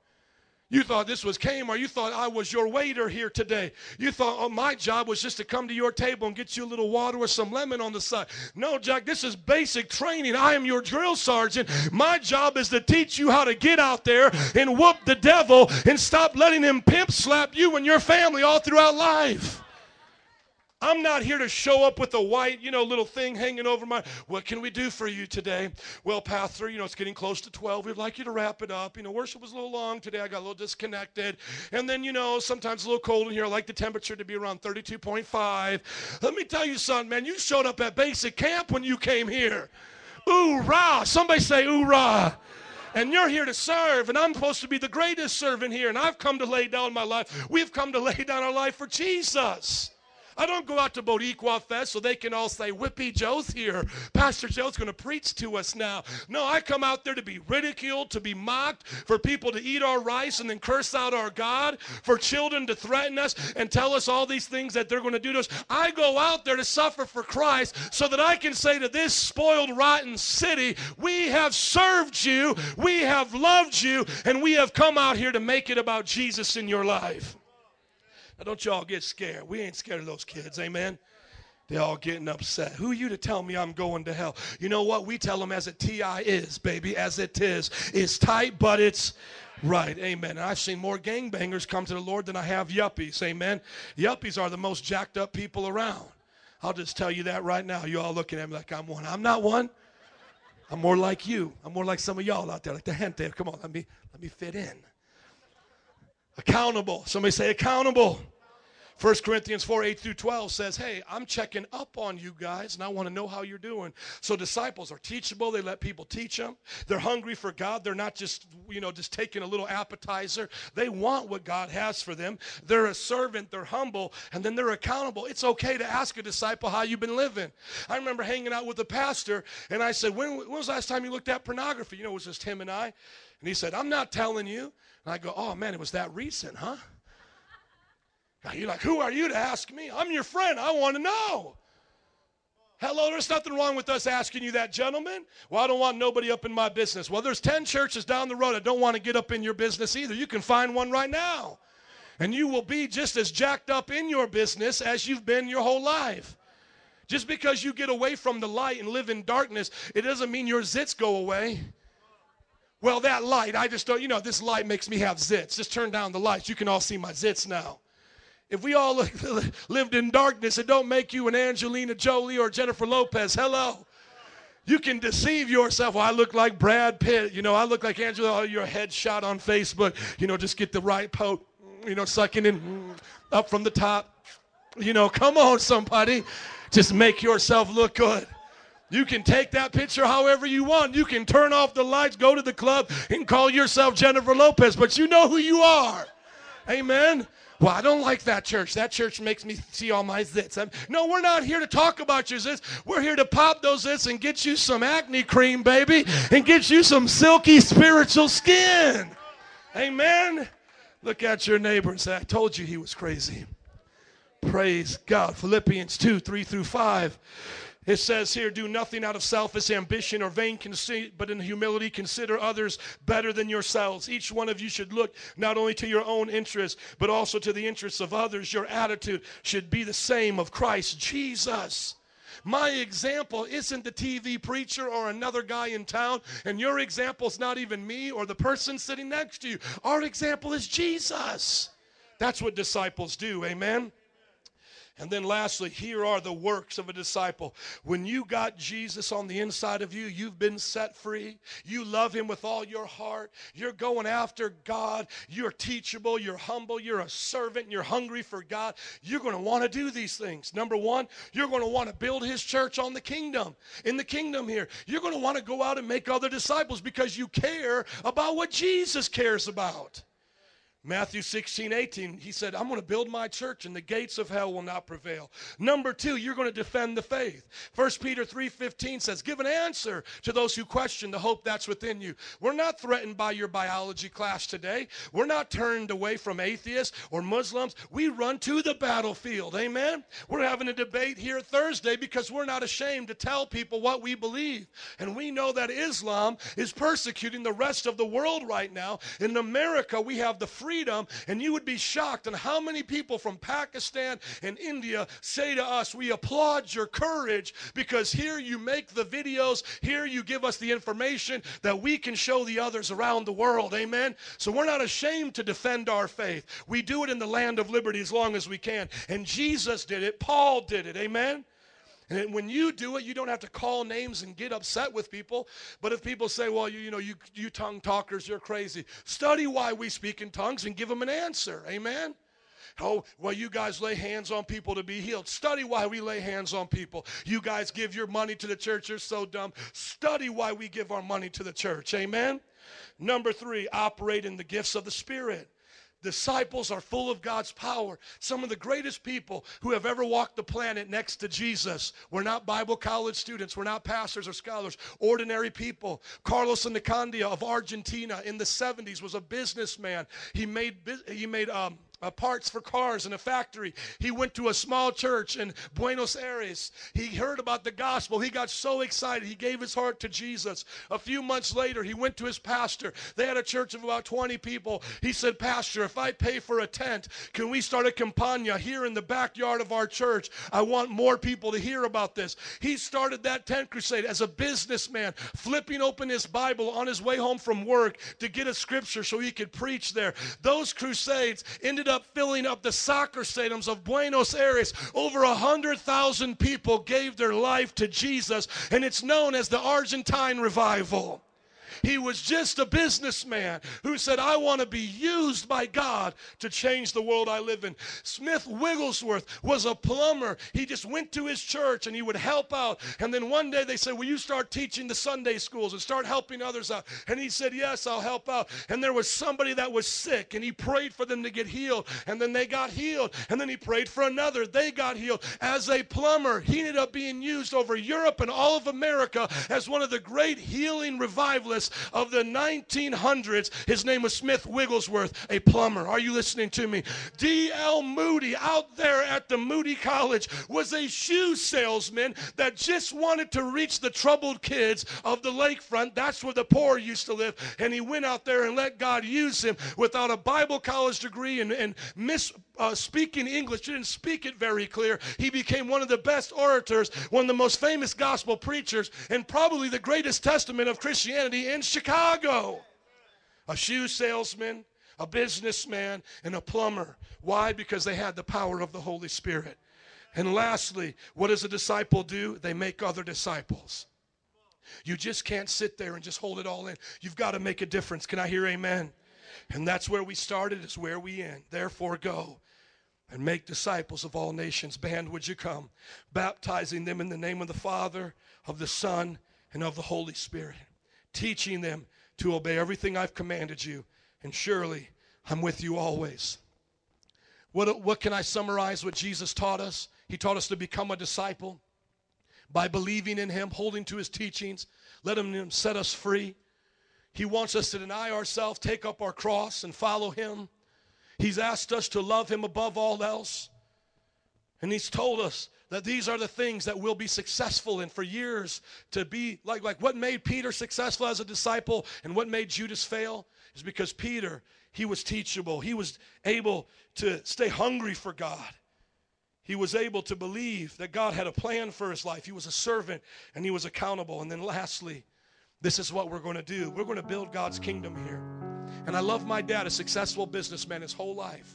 You thought this was Kmart. You thought I was your waiter here today. You thought oh, my job was just to come to your table and get you a little water or some lemon on the side. No, Jack, this is basic training. I am your drill sergeant. My job is to teach you how to get out there and whoop the devil and stop letting him pimp slap you and your family all throughout life. I'm not here to show up with a white, you know, little thing hanging over my. What can we do for you today? Well, Pastor, you know, it's getting close to 12. We'd like you to wrap it up. You know, worship was a little long today. I got a little disconnected. And then, you know, sometimes a little cold in here. I like the temperature to be around 32.5. Let me tell you something, man. You showed up at basic camp when you came here. Ooh, rah. Somebody say, ooh, rah and you're here to serve, and I'm supposed to be the greatest servant here, and I've come to lay down my life. We've come to lay down our life for Jesus. I don't go out to Boricua Fest so they can all say, Whippy Joe's here. Pastor Joe's going to preach to us now. No, I come out there to be ridiculed, to be mocked, for people to eat our rice and then curse out our God, for children to threaten us and tell us all these things that they're going to do to us. I go out there to suffer for Christ so that I can say to this spoiled, rotten city, We have served you, we have loved you, and we have come out here to make it about Jesus in your life. Now, don't y'all get scared. We ain't scared of those kids, amen? They're all getting upset. Who you to tell me I'm going to hell? You know what? We tell them as it TI is, baby, as it is. It's tight, but it's right. Amen. And I've seen more gangbangers come to the Lord than I have yuppies. Amen. Yuppies are the most jacked up people around. I'll just tell you that right now. You all looking at me like I'm one. I'm not one. I'm more like you. I'm more like some of y'all out there, like the gente. Come on, let me let me fit in. Accountable. Somebody say accountable. 1 Corinthians 4 8 through 12 says, Hey, I'm checking up on you guys and I want to know how you're doing. So disciples are teachable. They let people teach them. They're hungry for God. They're not just, you know, just taking a little appetizer. They want what God has for them. They're a servant. They're humble. And then they're accountable. It's okay to ask a disciple how you've been living. I remember hanging out with a pastor and I said, When, when was the last time you looked at pornography? You know, it was just him and I. And he said, I'm not telling you. And I go, Oh man, it was that recent, huh? Now you're like, who are you to ask me? I'm your friend. I want to know. Hello, there's nothing wrong with us asking you that, gentlemen. Well, I don't want nobody up in my business. Well, there's 10 churches down the road I don't want to get up in your business either. You can find one right now. And you will be just as jacked up in your business as you've been your whole life. Just because you get away from the light and live in darkness, it doesn't mean your zits go away. Well, that light, I just don't, you know, this light makes me have zits. Just turn down the lights. You can all see my zits now. If we all lived in darkness, it don't make you an Angelina Jolie or Jennifer Lopez. Hello. You can deceive yourself. Well, I look like Brad Pitt. You know, I look like Angela. Oh, your head shot on Facebook. You know, just get the right poke. You know, sucking in up from the top. You know, come on, somebody. Just make yourself look good. You can take that picture however you want. You can turn off the lights, go to the club, and call yourself Jennifer Lopez, but you know who you are. Amen. Well, I don't like that church. That church makes me see all my zits. I'm, no, we're not here to talk about your zits. We're here to pop those zits and get you some acne cream, baby, and get you some silky spiritual skin. Amen. Look at your neighbor and say, I told you he was crazy. Praise God. Philippians 2 3 through 5. It says here, do nothing out of selfish ambition or vain conceit, but in humility consider others better than yourselves. Each one of you should look not only to your own interests, but also to the interests of others. Your attitude should be the same of Christ Jesus. My example isn't the TV preacher or another guy in town, and your example is not even me or the person sitting next to you. Our example is Jesus. That's what disciples do, amen? And then lastly, here are the works of a disciple. When you got Jesus on the inside of you, you've been set free. You love him with all your heart. You're going after God. You're teachable. You're humble. You're a servant. You're hungry for God. You're going to want to do these things. Number one, you're going to want to build his church on the kingdom, in the kingdom here. You're going to want to go out and make other disciples because you care about what Jesus cares about. Matthew 16, 18, he said, I'm going to build my church and the gates of hell will not prevail. Number two, you're going to defend the faith. 1 Peter 3, 15 says, give an answer to those who question the hope that's within you. We're not threatened by your biology class today. We're not turned away from atheists or Muslims. We run to the battlefield. Amen. We're having a debate here Thursday because we're not ashamed to tell people what we believe. And we know that Islam is persecuting the rest of the world right now. In America, we have the free freedom, and you would be shocked on how many people from Pakistan and India say to us, We applaud your courage because here you make the videos, here you give us the information that we can show the others around the world. Amen. So we're not ashamed to defend our faith. We do it in the land of liberty as long as we can. And Jesus did it, Paul did it. Amen. And when you do it, you don't have to call names and get upset with people. But if people say, well, you, you know, you, you tongue talkers, you're crazy, study why we speak in tongues and give them an answer. Amen? Oh, well, you guys lay hands on people to be healed. Study why we lay hands on people. You guys give your money to the church. You're so dumb. Study why we give our money to the church. Amen? Number three, operate in the gifts of the Spirit. Disciples are full of God's power. Some of the greatest people who have ever walked the planet next to Jesus were not Bible college students, were not pastors or scholars, ordinary people. Carlos Annacondia of Argentina in the 70s was a businessman. He made, he made um, uh, parts for cars in a factory. He went to a small church in Buenos Aires. He heard about the gospel. He got so excited. He gave his heart to Jesus. A few months later, he went to his pastor. They had a church of about 20 people. He said, Pastor, if I pay for a tent, can we start a campagna here in the backyard of our church? I want more people to hear about this. He started that tent crusade as a businessman, flipping open his Bible on his way home from work to get a scripture so he could preach there. Those crusades ended up filling up the soccer stadiums of Buenos Aires. Over a hundred thousand people gave their life to Jesus, and it's known as the Argentine revival. He was just a businessman who said, I want to be used by God to change the world I live in. Smith Wigglesworth was a plumber. He just went to his church and he would help out. And then one day they said, Will you start teaching the Sunday schools and start helping others out? And he said, Yes, I'll help out. And there was somebody that was sick and he prayed for them to get healed. And then they got healed. And then he prayed for another. They got healed. As a plumber, he ended up being used over Europe and all of America as one of the great healing revivalists of the 1900s. His name was Smith Wigglesworth, a plumber. Are you listening to me? D.L. Moody, out there at the Moody College, was a shoe salesman that just wanted to reach the troubled kids of the lakefront. That's where the poor used to live. And he went out there and let God use him without a Bible college degree and, and miss uh, speaking English, didn't speak it very clear. He became one of the best orators, one of the most famous gospel preachers, and probably the greatest testament of Christianity in Chicago. A shoe salesman, a businessman, and a plumber. Why? Because they had the power of the Holy Spirit. And lastly, what does a disciple do? They make other disciples. You just can't sit there and just hold it all in. You've got to make a difference. Can I hear amen? And that's where we started, is where we end. Therefore, go and make disciples of all nations. Band, would you come? Baptizing them in the name of the Father, of the Son, and of the Holy Spirit. Teaching them to obey everything I've commanded you. And surely I'm with you always. What, what can I summarize what Jesus taught us? He taught us to become a disciple by believing in Him, holding to His teachings, let Him set us free. He wants us to deny ourselves, take up our cross, and follow Him. He's asked us to love Him above all else. And He's told us that these are the things that we'll be successful and for years to be like, like what made Peter successful as a disciple and what made Judas fail is because Peter, he was teachable. He was able to stay hungry for God. He was able to believe that God had a plan for his life. He was a servant and he was accountable. And then lastly, this is what we're going to do. We're going to build God's kingdom here. And I love my dad, a successful businessman his whole life.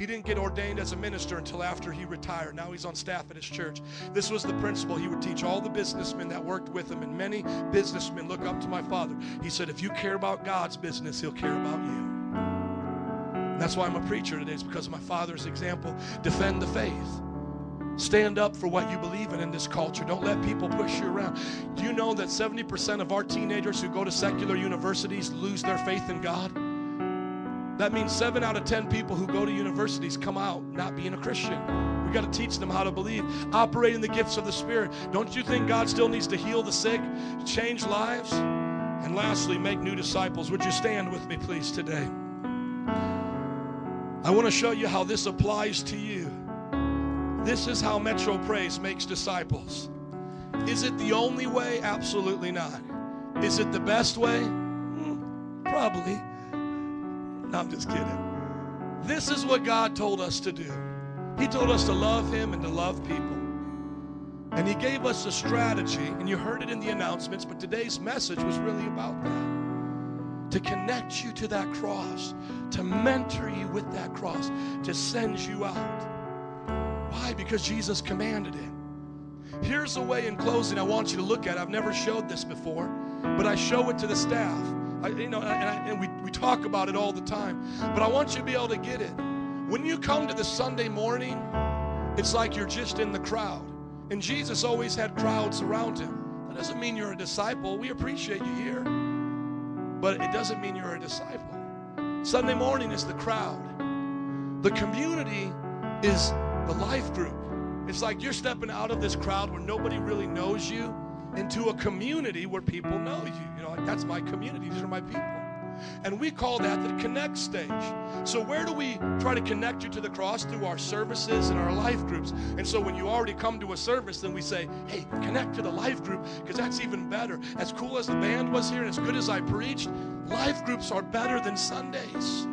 He didn't get ordained as a minister until after he retired. Now he's on staff at his church. This was the principle he would teach all the businessmen that worked with him, and many businessmen look up to my father. He said, If you care about God's business, he'll care about you. that's why I'm a preacher today, it's because of my father's example. Defend the faith. Stand up for what you believe in in this culture. Don't let people push you around. Do you know that 70% of our teenagers who go to secular universities lose their faith in God? That means seven out of 10 people who go to universities come out not being a Christian. We got to teach them how to believe, operate in the gifts of the Spirit. Don't you think God still needs to heal the sick, change lives? And lastly, make new disciples. Would you stand with me, please, today? I want to show you how this applies to you. This is how Metro Praise makes disciples. Is it the only way? Absolutely not. Is it the best way? Hmm, probably. No, I'm just kidding. This is what God told us to do. He told us to love Him and to love people. And He gave us a strategy, and you heard it in the announcements, but today's message was really about that. To connect you to that cross, to mentor you with that cross, to send you out. Why? Because Jesus commanded it. Here's a way in closing I want you to look at. I've never showed this before, but I show it to the staff. I, you know, and, I, and we, we talk about it all the time. But I want you to be able to get it. When you come to the Sunday morning, it's like you're just in the crowd. And Jesus always had crowds around him. That doesn't mean you're a disciple. We appreciate you here. But it doesn't mean you're a disciple. Sunday morning is the crowd. The community is the life group. It's like you're stepping out of this crowd where nobody really knows you into a community where people know you. Know, that's my community. These are my people. And we call that the connect stage. So, where do we try to connect you to the cross? Through our services and our life groups. And so, when you already come to a service, then we say, hey, connect to the life group, because that's even better. As cool as the band was here and as good as I preached, life groups are better than Sundays.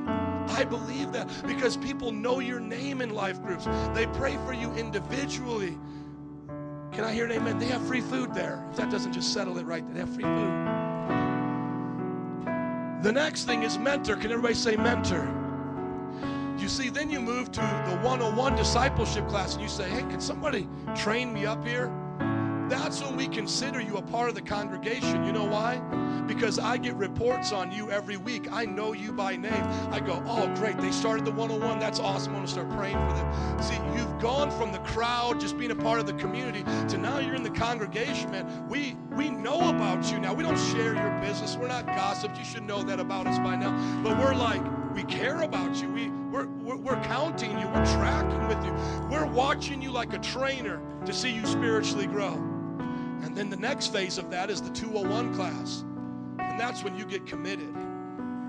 I believe that because people know your name in life groups. They pray for you individually. Can I hear an amen? They have free food there. If that doesn't just settle it right, they have free food. The next thing is mentor. Can everybody say mentor? You see, then you move to the 101 discipleship class and you say, hey, can somebody train me up here? That's when we consider you a part of the congregation. You know why? Because I get reports on you every week. I know you by name. I go, oh, great. They started the 101. That's awesome. I'm going to start praying for them. See, you've gone from the crowd, just being a part of the community, to now you're in the congregation, man. We we know about you now. We don't share your business. We're not gossips. You should know that about us by now. But we're like, we care about you. We, we're, we're, we're counting you. We're tracking with you. We're watching you like a trainer to see you spiritually grow. And then the next phase of that is the 201 class. And that's when you get committed.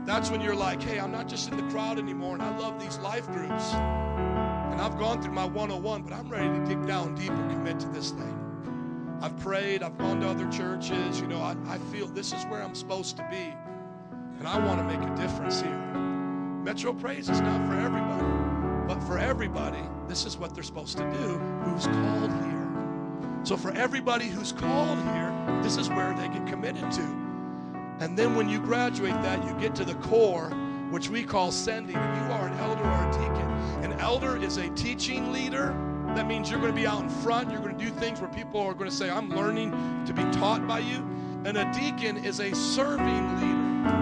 That's when you're like, hey, I'm not just in the crowd anymore, and I love these life groups. And I've gone through my 101, but I'm ready to dig down deep and commit to this thing. I've prayed, I've gone to other churches. You know, I, I feel this is where I'm supposed to be. And I want to make a difference here. Metro Praise is not for everybody, but for everybody, this is what they're supposed to do who's called here. So, for everybody who's called here, this is where they get committed to. And then when you graduate that, you get to the core, which we call sending. And You are an elder or a deacon. An elder is a teaching leader. That means you're going to be out in front. You're going to do things where people are going to say, I'm learning to be taught by you. And a deacon is a serving leader.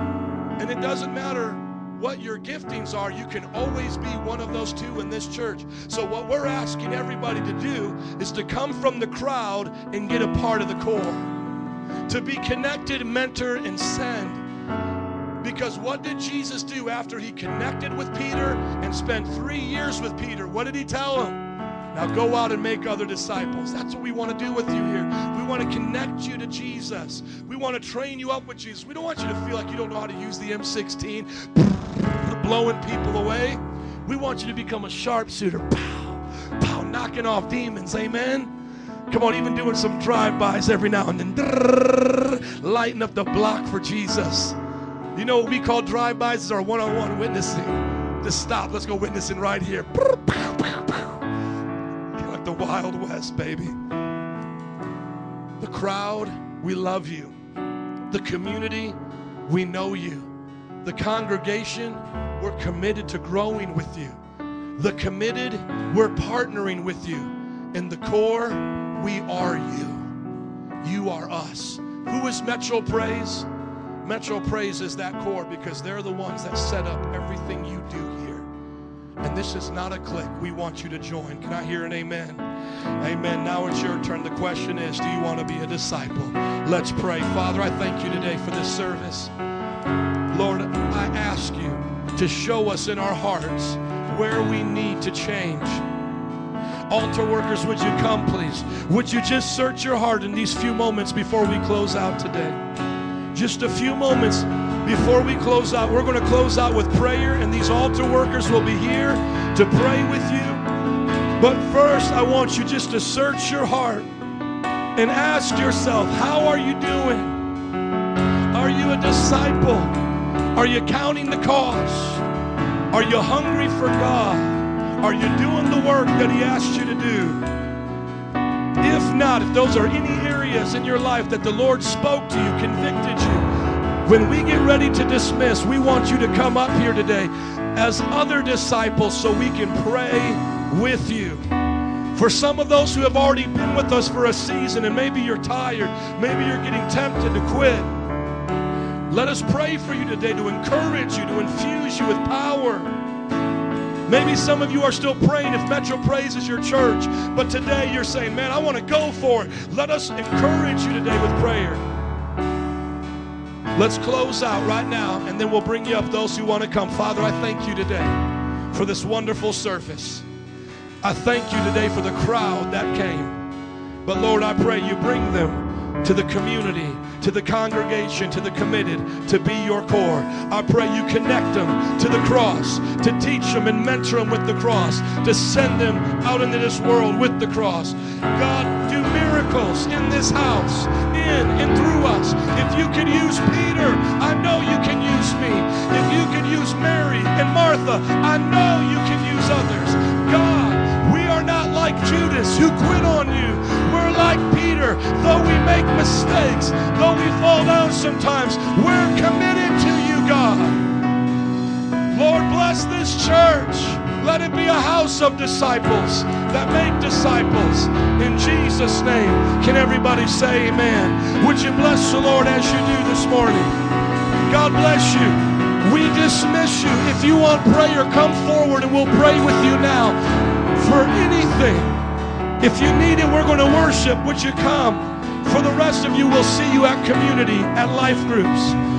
And it doesn't matter what your giftings are, you can always be one of those two in this church. So, what we're asking everybody to do is to come from the crowd and get a part of the core, to be connected, mentor, and send. Because what did Jesus do after he connected with Peter and spent three years with Peter? What did he tell him? Now go out and make other disciples. That's what we want to do with you here. We want to connect you to Jesus. We want to train you up with Jesus. We don't want you to feel like you don't know how to use the M16, blowing people away. We want you to become a sharpshooter. Pow, pow, knocking off demons. Amen. Come on, even doing some drive-bys every now and then. Lighting up the block for Jesus. You know what we call drive-bys is our one-on-one witnessing. Just stop. Let's go witnessing right here. Wild West, baby. The crowd, we love you. The community, we know you. The congregation, we're committed to growing with you. The committed, we're partnering with you. In the core, we are you. You are us. Who is Metro Praise? Metro Praise is that core because they're the ones that set up everything you do here. And this is not a clique. We want you to join. Can I hear an amen? Amen. Now it's your turn. The question is Do you want to be a disciple? Let's pray. Father, I thank you today for this service. Lord, I ask you to show us in our hearts where we need to change. Altar workers, would you come, please? Would you just search your heart in these few moments before we close out today? Just a few moments before we close out. We're going to close out with prayer, and these altar workers will be here to pray with you. But first, I want you just to search your heart and ask yourself, How are you doing? Are you a disciple? Are you counting the cost? Are you hungry for God? Are you doing the work that He asked you to do? If not, if those are any areas in your life that the Lord spoke to you, convicted you, when we get ready to dismiss, we want you to come up here today as other disciples so we can pray with you. For some of those who have already been with us for a season and maybe you're tired, maybe you're getting tempted to quit, let us pray for you today to encourage you, to infuse you with power. Maybe some of you are still praying if Metro Praise is your church, but today you're saying, Man, I want to go for it. Let us encourage you today with prayer. Let's close out right now, and then we'll bring you up those who want to come. Father, I thank you today for this wonderful service. I thank you today for the crowd that came. But Lord, I pray you bring them to the community, to the congregation, to the committed, to be your core. I pray you connect them to the cross, to teach them and mentor them with the cross, to send them out into this world with the cross. God, do miracles in this house, in and through us. If you can use Peter, I know you can use me. If you can use Mary and Martha, I know you can use others. God, we are not like Judas who quit on you. We're like Peter. Though we make mistakes, though we fall down sometimes, we're committed to you, God. Lord, bless this church. Let it be a house of disciples that make disciples. In Jesus' name, can everybody say amen? Would you bless the Lord as you do this morning? God bless you. We dismiss you. If you want prayer, come forward and we'll pray with you now for anything. If you need it, we're going to worship. Would you come? For the rest of you, we'll see you at community, at life groups.